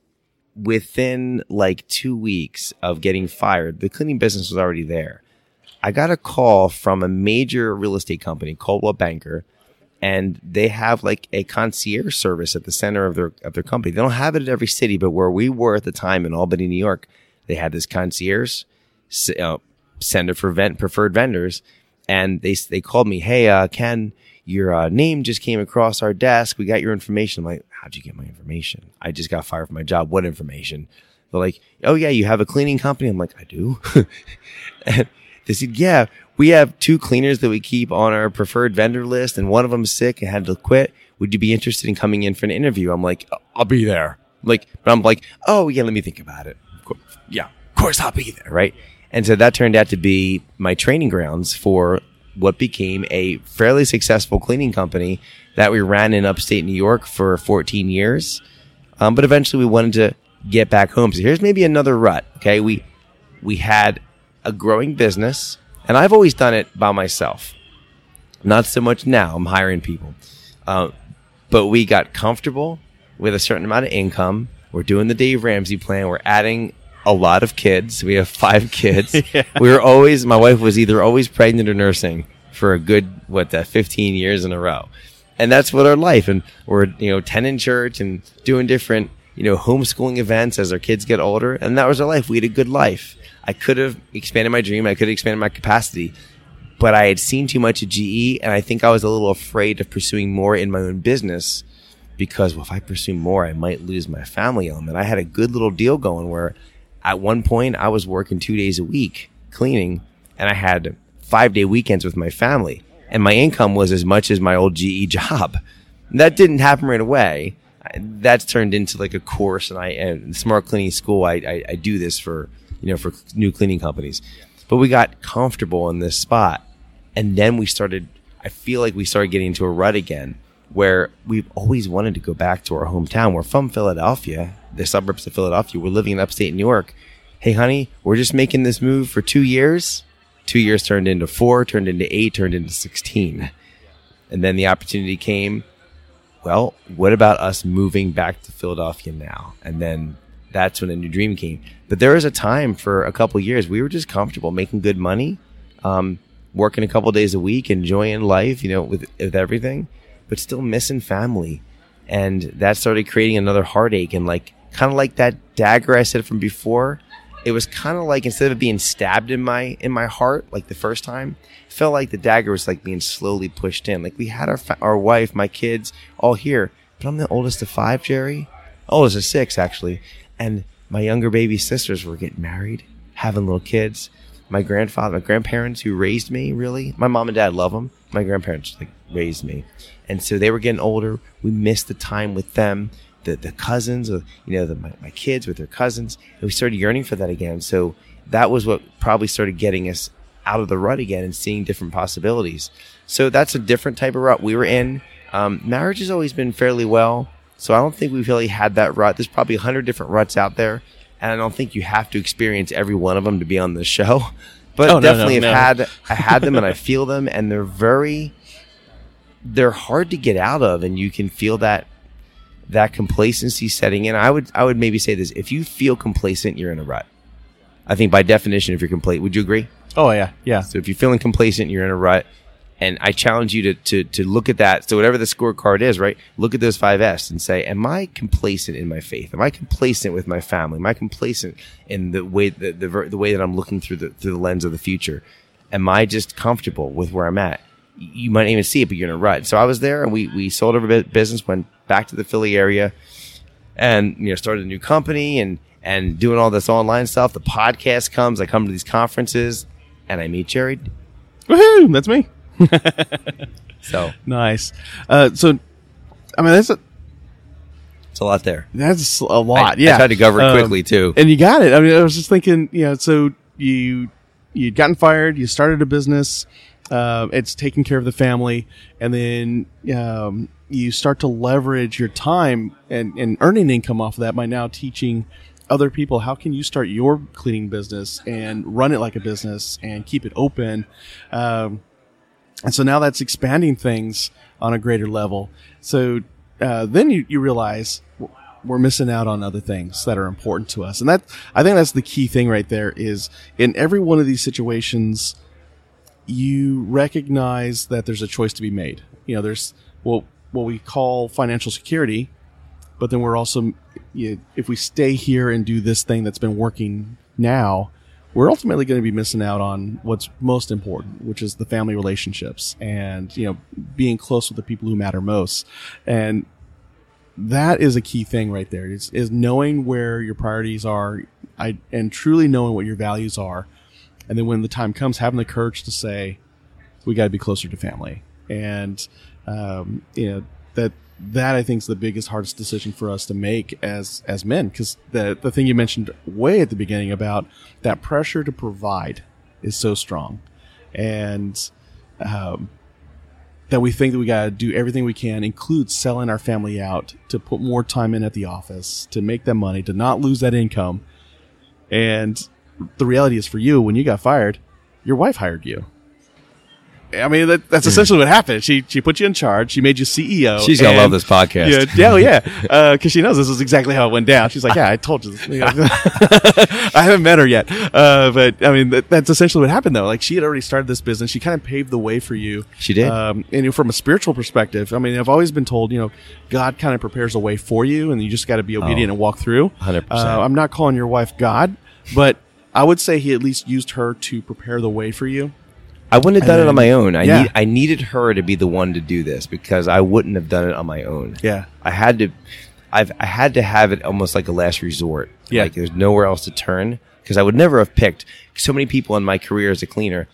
within like two weeks of getting fired, the cleaning business was already there. I got a call from a major real estate company, Coldwell Banker, and they have like a concierge service at the center of their of their company. They don't have it at every city, but where we were at the time in Albany, New York, they had this concierge uh, center for vent preferred vendors, and they they called me, hey, uh, Ken, your uh, name just came across our desk. We got your information. I'm like, how'd you get my information? I just got fired from my job. What information? They're like, oh yeah, you have a cleaning company. I'm like, I do. and they said, yeah, we have two cleaners that we keep on our preferred vendor list, and one of them's sick and had to quit. Would you be interested in coming in for an interview? I'm like, I'll be there. Like, but I'm like, oh yeah, let me think about it. Yeah, of course I'll be there, right? And so that turned out to be my training grounds for what became a fairly successful cleaning company that we ran in upstate New York for 14 years. Um, but eventually we wanted to get back home. So here's maybe another rut. Okay. We, we had a growing business and I've always done it by myself. Not so much now. I'm hiring people. Uh, but we got comfortable with a certain amount of income. We're doing the Dave Ramsey plan. We're adding a lot of kids. We have five kids. We were always, my wife was either always pregnant or nursing for a good, what, that 15 years in a row. And that's what our life. And we're, you know, 10 in church and doing different, you know, homeschooling events as our kids get older. And that was our life. We had a good life. I could have expanded my dream. I could have expanded my capacity, but I had seen too much of GE. And I think I was a little afraid of pursuing more in my own business because well, if I pursue more, I might lose my family element. I had a good little deal going where at one point I was working two days a week cleaning and I had five day weekends with my family and my income was as much as my old GE job. That didn't happen right away. That's turned into like a course and I, and smart cleaning school. I, I, I do this for, you know, for new cleaning companies, but we got comfortable in this spot. And then we started, I feel like we started getting into a rut again where we've always wanted to go back to our hometown. We're from Philadelphia, the suburbs of Philadelphia. We're living in upstate New York. Hey, honey, we're just making this move for two years. Two years turned into four, turned into eight, turned into 16. And then the opportunity came. Well, what about us moving back to Philadelphia now? And then that's when a new dream came. But there was a time for a couple years we were just comfortable making good money, um, working a couple days a week, enjoying life, you know, with with everything, but still missing family, and that started creating another heartache and like kind of like that dagger I said from before. It was kind of like instead of being stabbed in my in my heart like the first time, felt like the dagger was like being slowly pushed in. Like we had our fa- our wife, my kids, all here, but I'm the oldest of five, Jerry. Oldest of six actually, and my younger baby sisters were getting married, having little kids. My grandfather, my grandparents who raised me, really, my mom and dad love them. My grandparents like raised me, and so they were getting older. We missed the time with them, the the cousins, or you know, the, my, my kids with their cousins, and we started yearning for that again. So that was what probably started getting us out of the rut again and seeing different possibilities. So that's a different type of rut we were in. Um, marriage has always been fairly well. So I don't think we've really had that rut. There's probably a hundred different ruts out there, and I don't think you have to experience every one of them to be on the show. But Oh, no, no, definitely no. have had I had them and I feel them, and they're very they're hard to get out of, and you can feel that that complacency setting in. I would I would maybe say this: if you feel complacent, you're in a rut. I think by definition, if you're complacent, would you agree? Oh yeah, yeah. So if you're feeling complacent, you're in a rut. And I challenge you to, to, to look at that. So whatever the scorecard is, right? Look at those five S and say, am I complacent in my faith? Am I complacent with my family? Am I complacent in the way, the, the, the way that I'm looking through the, through the lens of the future? Am I just comfortable with where I'm at? You might not even see it, but you're in a rut. So I was there and we, we sold our business, went back to the Philly area and, you know, started a new company and, and doing all this online stuff. The podcast comes. I come to these conferences and I meet Jerry. Woohoo! That's me. So Nice. Uh, so, I mean, that's a, it's a lot there. that's a lot. I yeah, tried to cover it Um, quickly, too. and you got it. I mean, I was just thinking, you know, so you you'd gotten fired, you started a business, uh, it's taking care of the family, and then um, you start to leverage your time and, and earning income off of that by now teaching other people how can you start your cleaning business and run it like a business and keep it open. Um, And so now that's expanding things on a greater level. So uh, then you, you realize we're missing out on other things that are important to us. And that, I think that's the key thing right there is in every one of these situations, you recognize that there's a choice to be made. You know, there's what, what we call financial security, but then we're also, you know, if we stay here and do this thing that's been working now, we're ultimately going to be missing out on what's most important, which is the family relationships and, you know, being close with the people who matter most. And that is a key thing right there is, is knowing where your priorities are I, and truly knowing what your values are. And then when the time comes, having the courage to say, we got to be closer to family. And, um, you know, that, that I think is the biggest, hardest decision for us to make as, as men. Cause the, the thing you mentioned way at the beginning about that pressure to provide is so strong. And, um, that we think that we got to do everything we can, include selling our family out to put more time in at the office, to make that money, to not lose that income. And the reality is for you, when you got fired, your wife hired you. I mean, that, that's essentially what happened. She she put you in charge. She made you CEO. She's gonna love this podcast. Yeah, yeah, oh, yeah. Because she knows this is exactly how it went down. She's like, yeah, I told you. I haven't met her yet, uh, but I mean, that, that's essentially what happened, though. Like she had already started this business. She kind of paved the way for you. She did. Um, and from a spiritual perspective, I mean, I've always been told, you know, God kind of prepares a way for you, and you just got to be obedient Oh. and walk through. 100%. Uh, I'm not calling your wife God, but I would say he at least used her to prepare the way for you. I wouldn't have done it on my own. I Yeah. need I needed her to be the one to do this because I wouldn't have done it on my own. Yeah. I had to I've I had to have it almost like a last resort. Yeah. Like there's nowhere else to turn because I would never have picked so many people in my career as a cleaner.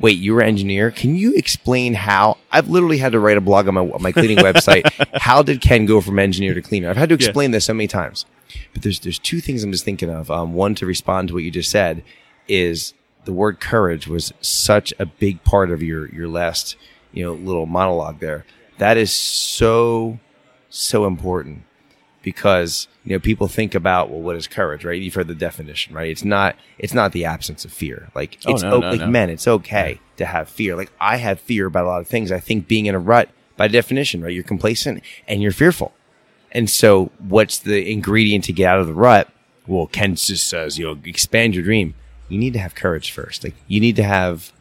Wait, you were an engineer? Can you explain how? I've literally had to write a blog on my, on my cleaning website. How did Ken go from engineer to cleaner? I've had to Yeah. explain this so many times. But there's there's two things I'm just thinking of. Um, one to respond to what you just said is the word courage was such a big part of your your last you know little monologue there. That is so so important because you know people think about well what is courage right? You've heard the definition right? It's not it's not the absence of fear. Like Oh, it's no, o- no, like no. men it's okay to have fear. Like i have fear about a lot of things. I think being in a rut by definition right? You're complacent and you're fearful and so what's the ingredient to get out of the rut well ken just says you know expand your dream you need to have courage first like you need to have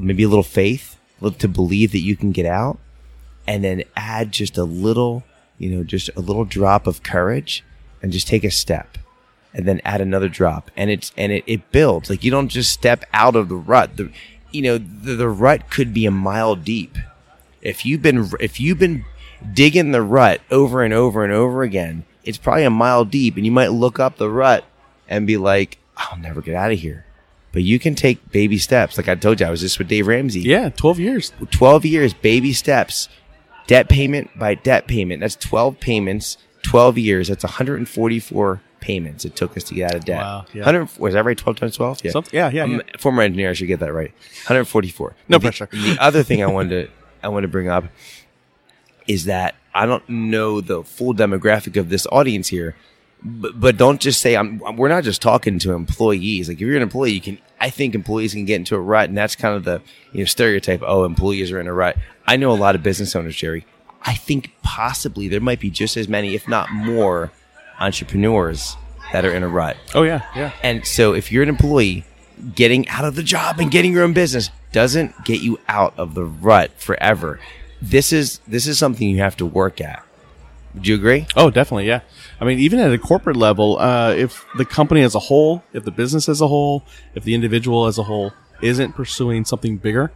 maybe a little faith to believe that you can get out and then add just a little, you know, just a little drop of courage and just take a step and then add another drop and it's, and it, it builds. Like you don't just step out of the rut. The, you know, the, the rut could be a mile deep. If you've been, if you've been digging the rut over and over and over again, it's probably a mile deep and you might look up the rut and be like, I'll never get out of here. But you can take baby steps. Like I told you, I was just with Dave Ramsey. Yeah, 12 years. 12 years, baby steps, debt payment by debt payment. That's 12 payments, 12 years. That's 144 payments it took us to get out of debt. Wow, yeah. 100, was that right? 12 times 12? Yeah. Something- yeah, yeah, yeah. former engineer. I should get that right. 144. No The- pressure. The other thing I wanted to, I want to bring up is that I don't know the full demographic of this audience here, but, but don't just say I'm. We're not just talking to employees. Like if you're an employee, you can. I think employees can get into a rut, and that's kind of the you know stereotype. Oh, employees are in a rut. I know a lot of business owners, Jerry. I think possibly there might be just as many, if not more, entrepreneurs that are in a rut. Oh, yeah, yeah. And so if you're an employee, getting out of the job and getting your own business doesn't get you out of the rut forever. This is this is something you have to work at. Would you agree? Oh, definitely, yeah. I mean, even at a corporate level, uh, if the company as a whole, if the business as a whole, if the individual as a whole isn't pursuing something bigger,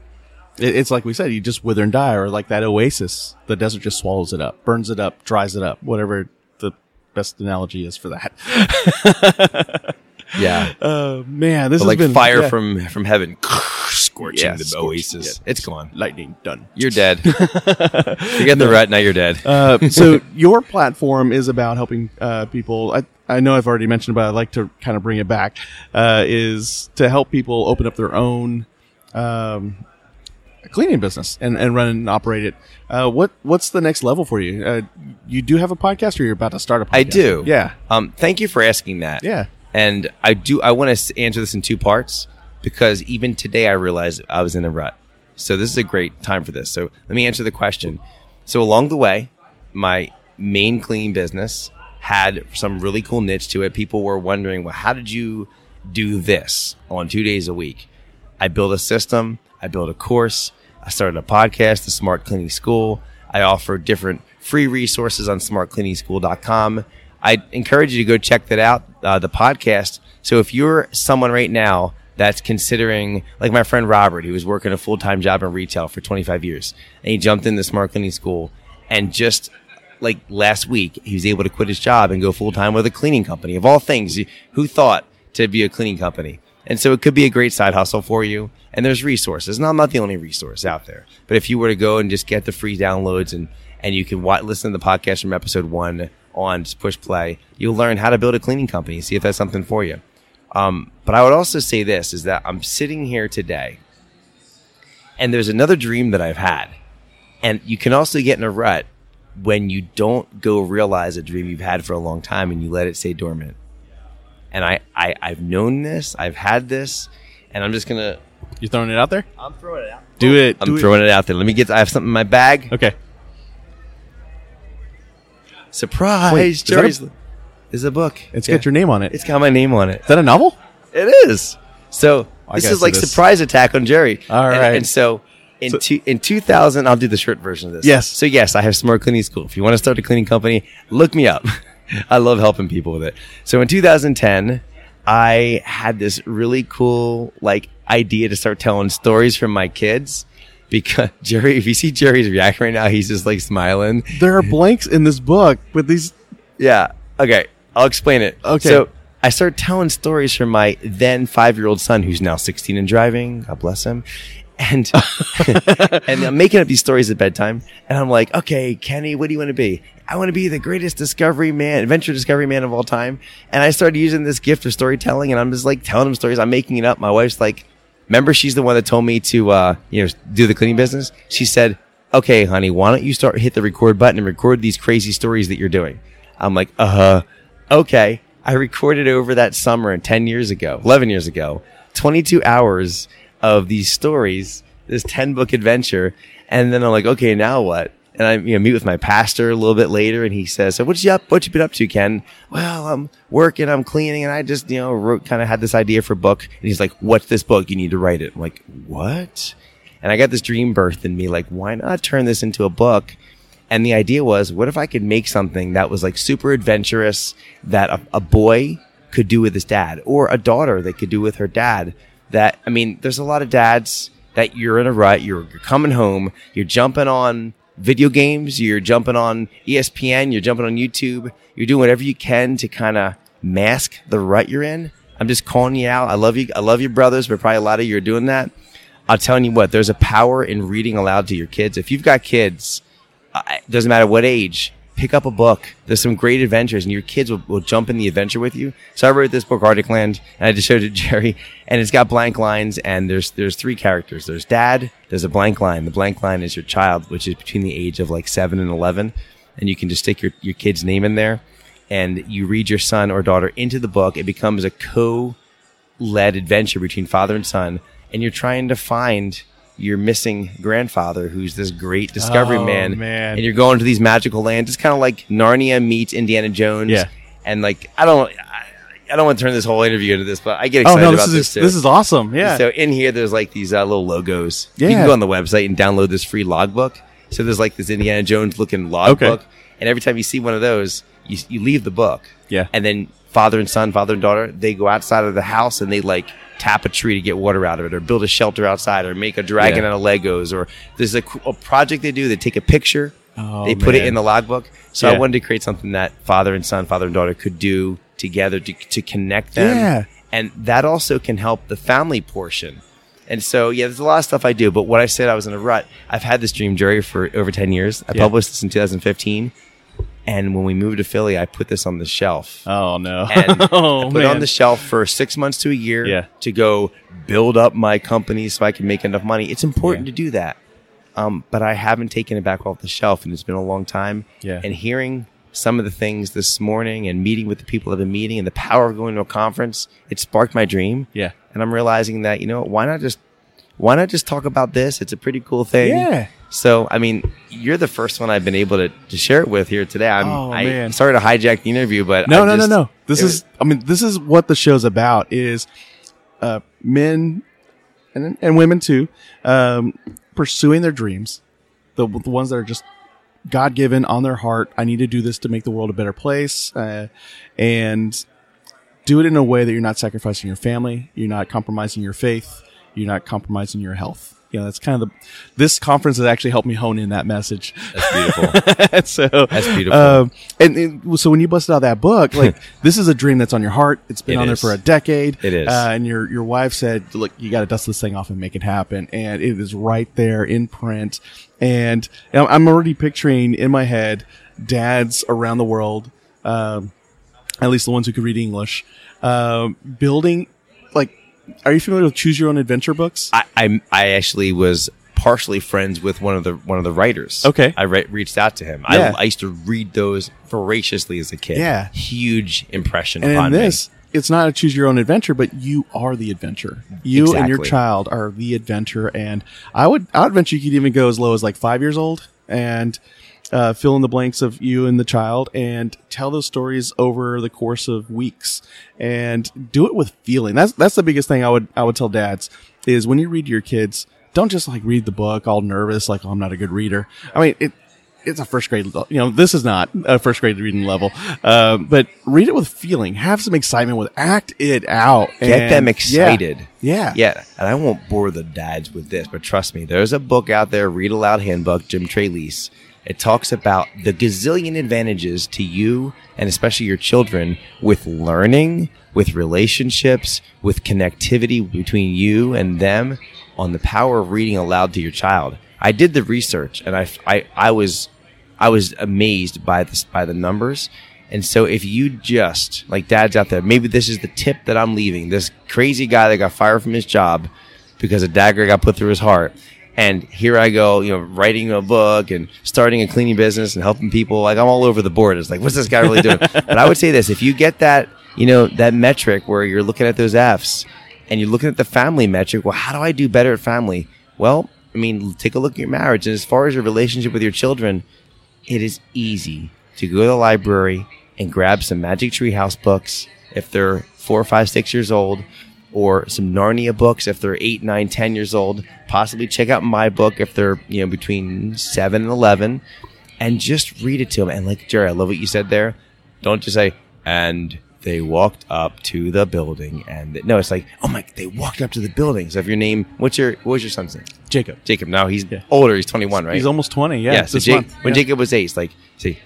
it, it's like we said, you just wither and die, or like that oasis, the desert just swallows it up, burns it up, dries it up, whatever the best analogy is for that. Yeah. Uh, man, this But has like been fire yeah. from from heaven scorching Yeah, the scorch- oasis. yeah. It's gone. lightning done. You're dead. Forget the rut, now you're dead. Uh, so your platform is about helping uh, people. I, I know I've already mentioned, but I'd like to kind of bring it back. Uh, is to help people open up their own um, cleaning business and, and run and operate it. Uh, what what's the next level for you? Uh, you do have a podcast, or you're about to start a podcast? I do. Yeah. Um, thank you for asking that. Yeah. And I do. I want to answer this in two parts because even today I realized I was in a rut. So this is a great time for this. So let me answer the question. So along the way, my main cleaning business had some really cool niche to it. People were wondering, well, how did you do this on two days a week? I built a system. I built a course. I started a podcast, the Smart Cleaning School. I offer different free resources on smartcleaningschool.com. I encourage you to go check that out, uh, the podcast. So if you're someone right now that's considering, like my friend Robert, who was working a full time job in retail for 25 years, and he jumped in the Smart Cleaning School, and just like last week, he was able to quit his job and go full time with a cleaning company. Of all things, who thought to be a cleaning company? And so it could be a great side hustle for you. And there's resources. Now, I'm not the only resource out there, but if you were to go and just get the free downloads and, and you can listen to the podcast from episode one on just push play, you'll learn how to build a cleaning company. See if that's something for you. Um, but I would also say this is that I'm sitting here today and there's another dream that I've had. And you can also get in a rut when you don't go realize a dream you've had for a long time and you let it stay dormant. And I, I, I've known this, I've had this, and I'm just gonna You throwing it out there? I'm throwing it out. Do it. I'm do throwing it out there. Let me get I have something in my bag. Okay. Surprise! Wait, is that a- Jerry's this is a book. It's Yeah. got your name on it. It's got my name on it. Is that a novel? It is. So I this is like this. surprise attack on Jerry. All right. and. And so in So- two, in 2000, I'll do the short version of this. Yes. So yes, I have Smart Cleaning School. If you want to start a cleaning company, look me up. I love helping people with it. So in 2010, I had this really cool like idea to start telling stories from my kids. Because Jerry, if you see Jerry's reaction right now, he's just like smiling. There are blanks in this book with these. Yeah. Okay. I'll explain it. Okay. So I start telling stories from my then five year old son, who's now 16 and driving. God bless him. And, and I'm making up these stories at bedtime. And I'm like, okay, Kenny, what do you want to be? I want to be the greatest discovery man, adventure discovery man of all time. And I started using this gift of storytelling and I'm just like telling him stories. I'm making it up. My wife's like, remember, she's the one that told me to, uh, you know, do the cleaning business. She said, okay, honey, why don't you start hit the record button and record these crazy stories that you're doing? I'm like, uh huh. Okay. I recorded over that summer 10 years ago, 11 years ago, 22 hours of these stories, this 10 book adventure. And then I'm like, okay, now what? And I you know, meet with my pastor a little bit later and he says, so what you up? What you been up to, Ken? Well, I'm working, I'm cleaning. And I just, you know, wrote, kind of had this idea for a book. And he's like, what's this book? You need to write it. I'm like, what? And I got this dream birth in me, like, why not turn this into a book? And the idea was, what if I could make something that was like super adventurous that a, a boy could do with his dad or a daughter that could do with her dad? That, I mean, there's a lot of dads that you're in a rut, you're, you're coming home, you're jumping on video games, you're jumping on ESPN, you're jumping on YouTube, you're doing whatever you can to kind of mask the rut you're in. I'm just calling you out. I love you. I love your brothers, but probably a lot of you are doing that. I'm telling you what, there's a power in reading aloud to your kids. If you've got kids, doesn't matter what age, pick up a book. There's some great adventures and your kids will, will jump in the adventure with you. So I wrote this book, Arctic Land, and I just showed it to Jerry and it's got blank lines and there's, there's three characters. There's dad, there's a blank line. The blank line is your child, which is between the age of like seven and 11. And you can just stick your, your kid's name in there and you read your son or daughter into the book. It becomes a co led adventure between father and son. And you're trying to find your missing grandfather, who's this great discovery Oh, man. man. And you're going to these magical lands. It's kind of like Narnia meets Indiana Jones. Yeah. And like, I don't, I, I don't want to turn this whole interview into this, but I get Oh excited no, about this this is too. this is awesome. Yeah. So in here, there's like these uh, little logos. Yeah. You can go on the website and download this free logbook. So there's like this Indiana Jones looking logbook. Okay. And every time you see one of those, you, you leave the book. Yeah. And then father and son, father and daughter, they go outside of the house and they like tap a tree to get water out of it or build a shelter outside or make a dragon Yeah. out of Legos or there's a, a project they do. They take a picture. Oh, they put it in the logbook. So I wanted to create something that father and son, father and daughter could do together to, to connect them. Yeah. And that also can help the family portion. And so, yeah, there's a lot of stuff I do. But what I said I was in a rut, I've had this dream, Jerry, for over 10 years. I Yeah. published this in 2015. And when we moved to Philly, I put this on the shelf. oh no. And oh I put man. it on the shelf for six months to a year Yeah. to go build up my company so I can make enough money. It's important Yeah. to do that. Um, but I haven't taken it back off the shelf and it's been a long time. Yeah. And hearing some of the things this morning and meeting with the people I've been meeting and the power of going to a conference, it sparked my dream. Yeah. And I'm realizing that, you know, why not just why not just talk about this? It's a pretty cool thing. Yeah. So, I mean, you're the first one I've been able to, to share it with here today. I'm Oh, I, man. sorry to hijack the interview, but No, I no, just- no, no. This is, I mean, this is what the show's about is, uh, men and, and women too, um, pursuing their dreams. The, the ones that are just God given on their heart. I need to do this to make the world a better place. Uh, and do it in a way that you're not sacrificing your family. You're not compromising your faith. You're not compromising your health. You know, that's kind of the, this conference has actually helped me hone in that message. That's beautiful. so That's beautiful. Um, and, and so when you busted out that book, like this is a dream that's on your heart. It's been It on there for a decade. It is. Uh, and your your wife said, "Look, you got to dust this thing off and make it happen." And it is right there in print. And I'm already picturing in my head dads around the world, um, at least the ones who could read English, um, building. Are you familiar with choose your own adventure books? I, I I actually was partially friends with one of the one of the writers. Okay. I re- reached out to him. Yeah. I, I used to read those voraciously as a kid. Yeah. huge impression And upon this, it's not a choose your own adventure, but you are the adventure. You and your child are the adventure. And I would, I would venture you could even go as low as like five years old and uh, fill in the blanks of you and the child and tell those stories over the course of weeks and do it with feeling. That's, that's the biggest thing I would, I would tell dads is when you read to your kids, don't just like read the book all nervous, like, oh, I'm not a good reader. I mean, it, it's a first grade, you know, this is not a first grade reading level, uh, but read it with feeling, have some excitement with, act it out. Get them yeah. excited. Yeah. Yeah. And I won't bore the dads with this, but trust me, there's a book out there, Read Aloud Handbook, Jim Trelease. It talks about the gazillion advantages to you and especially your children with learning, with relationships, with connectivity between you and them on the power of reading aloud to your child. I did the research and I, I, I was, I was amazed by this, by the numbers. And so if you just, like dads out there, maybe this is the tip that I'm leaving. This crazy guy that got fired from his job because a dagger got put through his heart. And here I go, you know, writing a book and starting a cleaning business and helping people. Like I'm all over the board. It's like, what's this guy really doing? but I would say this: if you get that, you know, that metric where you're looking at those Fs and you're looking at the family metric, well, how do I do better at family? Well, I mean, take a look at your marriage. And as far as your relationship with your children, it is easy to go to the library and grab some Magic Tree House books if they're four, five, six years old, or some Narnia books if they're eight, nine, ten years old. Possibly check out my book if they're you know between seven and eleven, and just read it to them. And like Jerry, I love what you said there. Don't just say and they walked up to the building and no, it's like oh my, they walked up to the building. So if your name, what's your what was your son's name? Jacob. Jacob. Now he's older. He's twenty one, right? He's almost 20. Yeah. Yeah, so this Jake, month. when Yeah. Jacob was eight, it's like, see,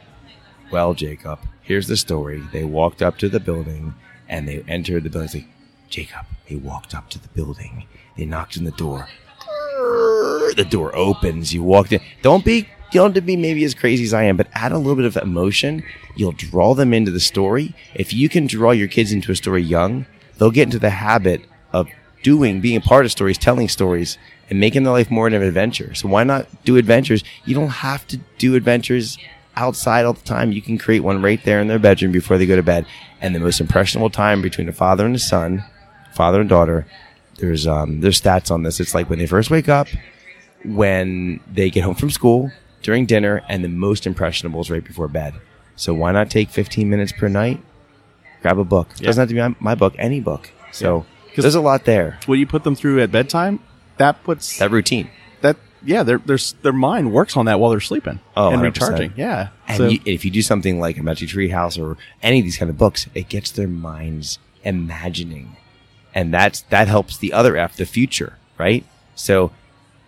well, Jacob, here's the story. They walked up to the building and they entered the building. It's like, Jacob, they walked up to the building. They knocked on the door. The door opens. You walked in. Don't be, don't be maybe as crazy as I am, but add a little bit of emotion. You'll draw them into the story. If you can draw your kids into a story young, they'll get into the habit of doing, being a part of stories, telling stories, and making their life more of an adventure. So why not do adventures? You don't have to do adventures outside all the time. You can create one right there in their bedroom before they go to bed. And the most impressionable time between a father and a son, father and daughter, there's um there's stats on this. It's like when they first wake up, when they get home from school, during dinner, and the most impressionable is right before bed. So why not take 15 minutes per night? Grab a book. It doesn't have to be my, my book, any book. So 'Cause- there's a lot there. what you put them through at bedtime, that puts That routine. that yeah, their their their mind works on that while they're sleeping Oh, and 100%. recharging. Yeah, And so you, if you do something like a Magic Tree House or any of these kind of books, it gets their minds imagining. And that's, that helps the other F, the future, right? So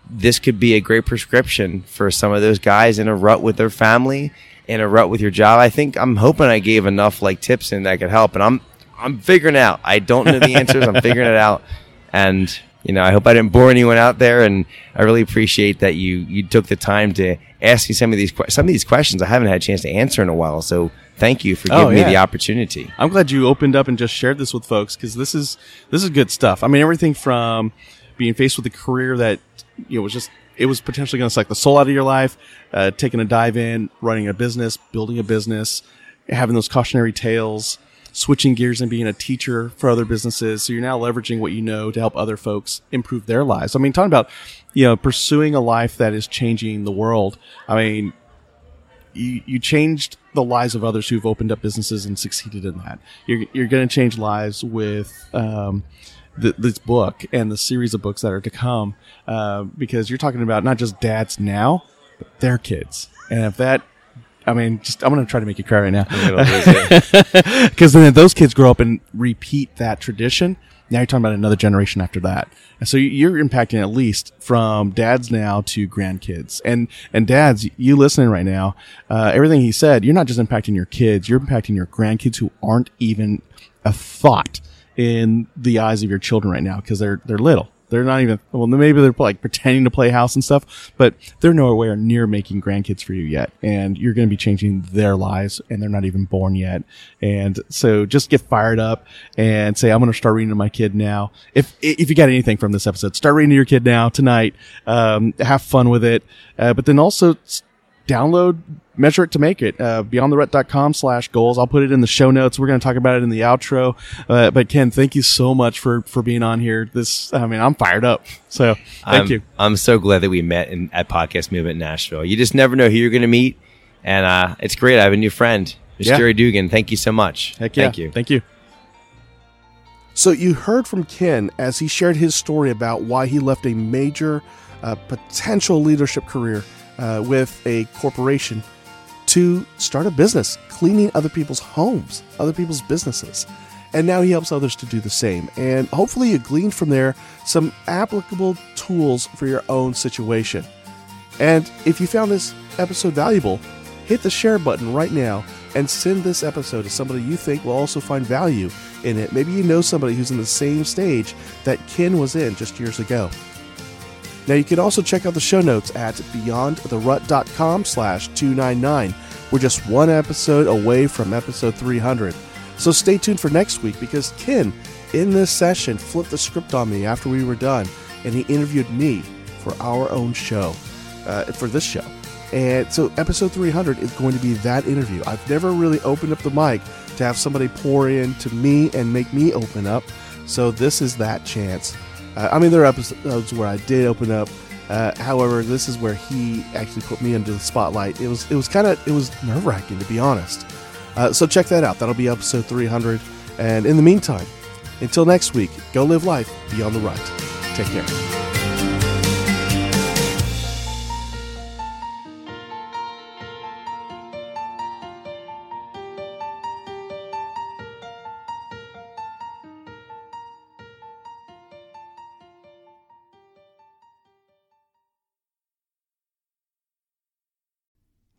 this could be a great prescription for some of those guys in a rut with their family, in a rut with your job. I think I'm hoping I gave enough like tips and that could help. And I'm, I'm figuring out. I don't know the answers. I'm figuring it out. And, you know, I hope I didn't bore anyone out there. And I really appreciate that you, you took the time to ask me some of these, some of these questions I haven't had a chance to answer in a while. So thank you for giving Oh, me the opportunity. I'm glad you opened up and just shared this with folks because this is this is good stuff. I mean, everything from being faced with a career that you know was just it was potentially going to suck the soul out of your life, uh, taking a dive in, running a business, building a business, having those cautionary tales, switching gears and being a teacher for other businesses. So you're now leveraging what you know to help other folks improve their lives. I mean, talking about, you know, pursuing a life that is changing the world. I mean, you, you changed the lives of others who've opened up businesses and succeeded in that. You're, you're going to change lives with, um, the, this book and the series of books that are to come, uh, because you're talking about not just dads now, but their kids. And if that, I mean, just, I'm going to try to make you cry right now. Because then those kids grow up and repeat that tradition, now you're talking about another generation after that. And so you're impacting at least from dads now to grandkids. And, and dads, you listening right now, uh, everything he said, you're not just impacting your kids, you're impacting your grandkids who aren't even a thought in the eyes of your children right now because they're, they're little. They're not even, well, maybe they're like pretending to play house and stuff, but they're nowhere near making grandkids for you yet. And you're going to be changing their lives and they're not even born yet. And so just get fired up and say, I'm going to start reading to my kid now. If, if you got anything from this episode, start reading to your kid now tonight. Um, have fun with it. Uh, but then also download measure it to make it uh, beyondtherut.com slash goals i'll put it in the show notes we're going to talk about it in the outro uh, but ken thank you so much for for being on here this i mean i'm fired up so thank I'm, you I'm so glad that we met in, at Podcast Movement Nashville. You just never know who you're going to meet. And uh, it's great. I have a new friend, Mr. Yeah. Jerry Dugan. Thank you so much. Heck yeah. Thank you. thank you So you heard from Ken as he shared his story about why he left a major uh, potential leadership career uh, with a corporation to start a business cleaning other people's homes, other people's businesses. And now he helps others to do the same. And hopefully you gleaned from there some applicable tools for your own situation. And if you found this episode valuable, hit the share button right now and send this episode to somebody you think will also find value in it. Maybe you know somebody who's in the same stage that Ken was in just years ago. Now you can also check out the show notes at beyondtherut.com slash 299. We're just one episode away from episode 300. So stay tuned for next week because Ken, in this session, flipped the script on me after we were done and he interviewed me for our own show, uh, for this show. And so episode 300 is going to be that interview. I've never really opened up the mic to have somebody pour in to me and make me open up. So this is that chance. Uh, I mean, there are episodes where I did open up. Uh, however, this is where he actually put me under the spotlight. It was it was kind of it was nerve wracking to be honest. Uh, so check that out. That'll be episode 300. And in the meantime, until next week, go live life beyond the rut. Take care.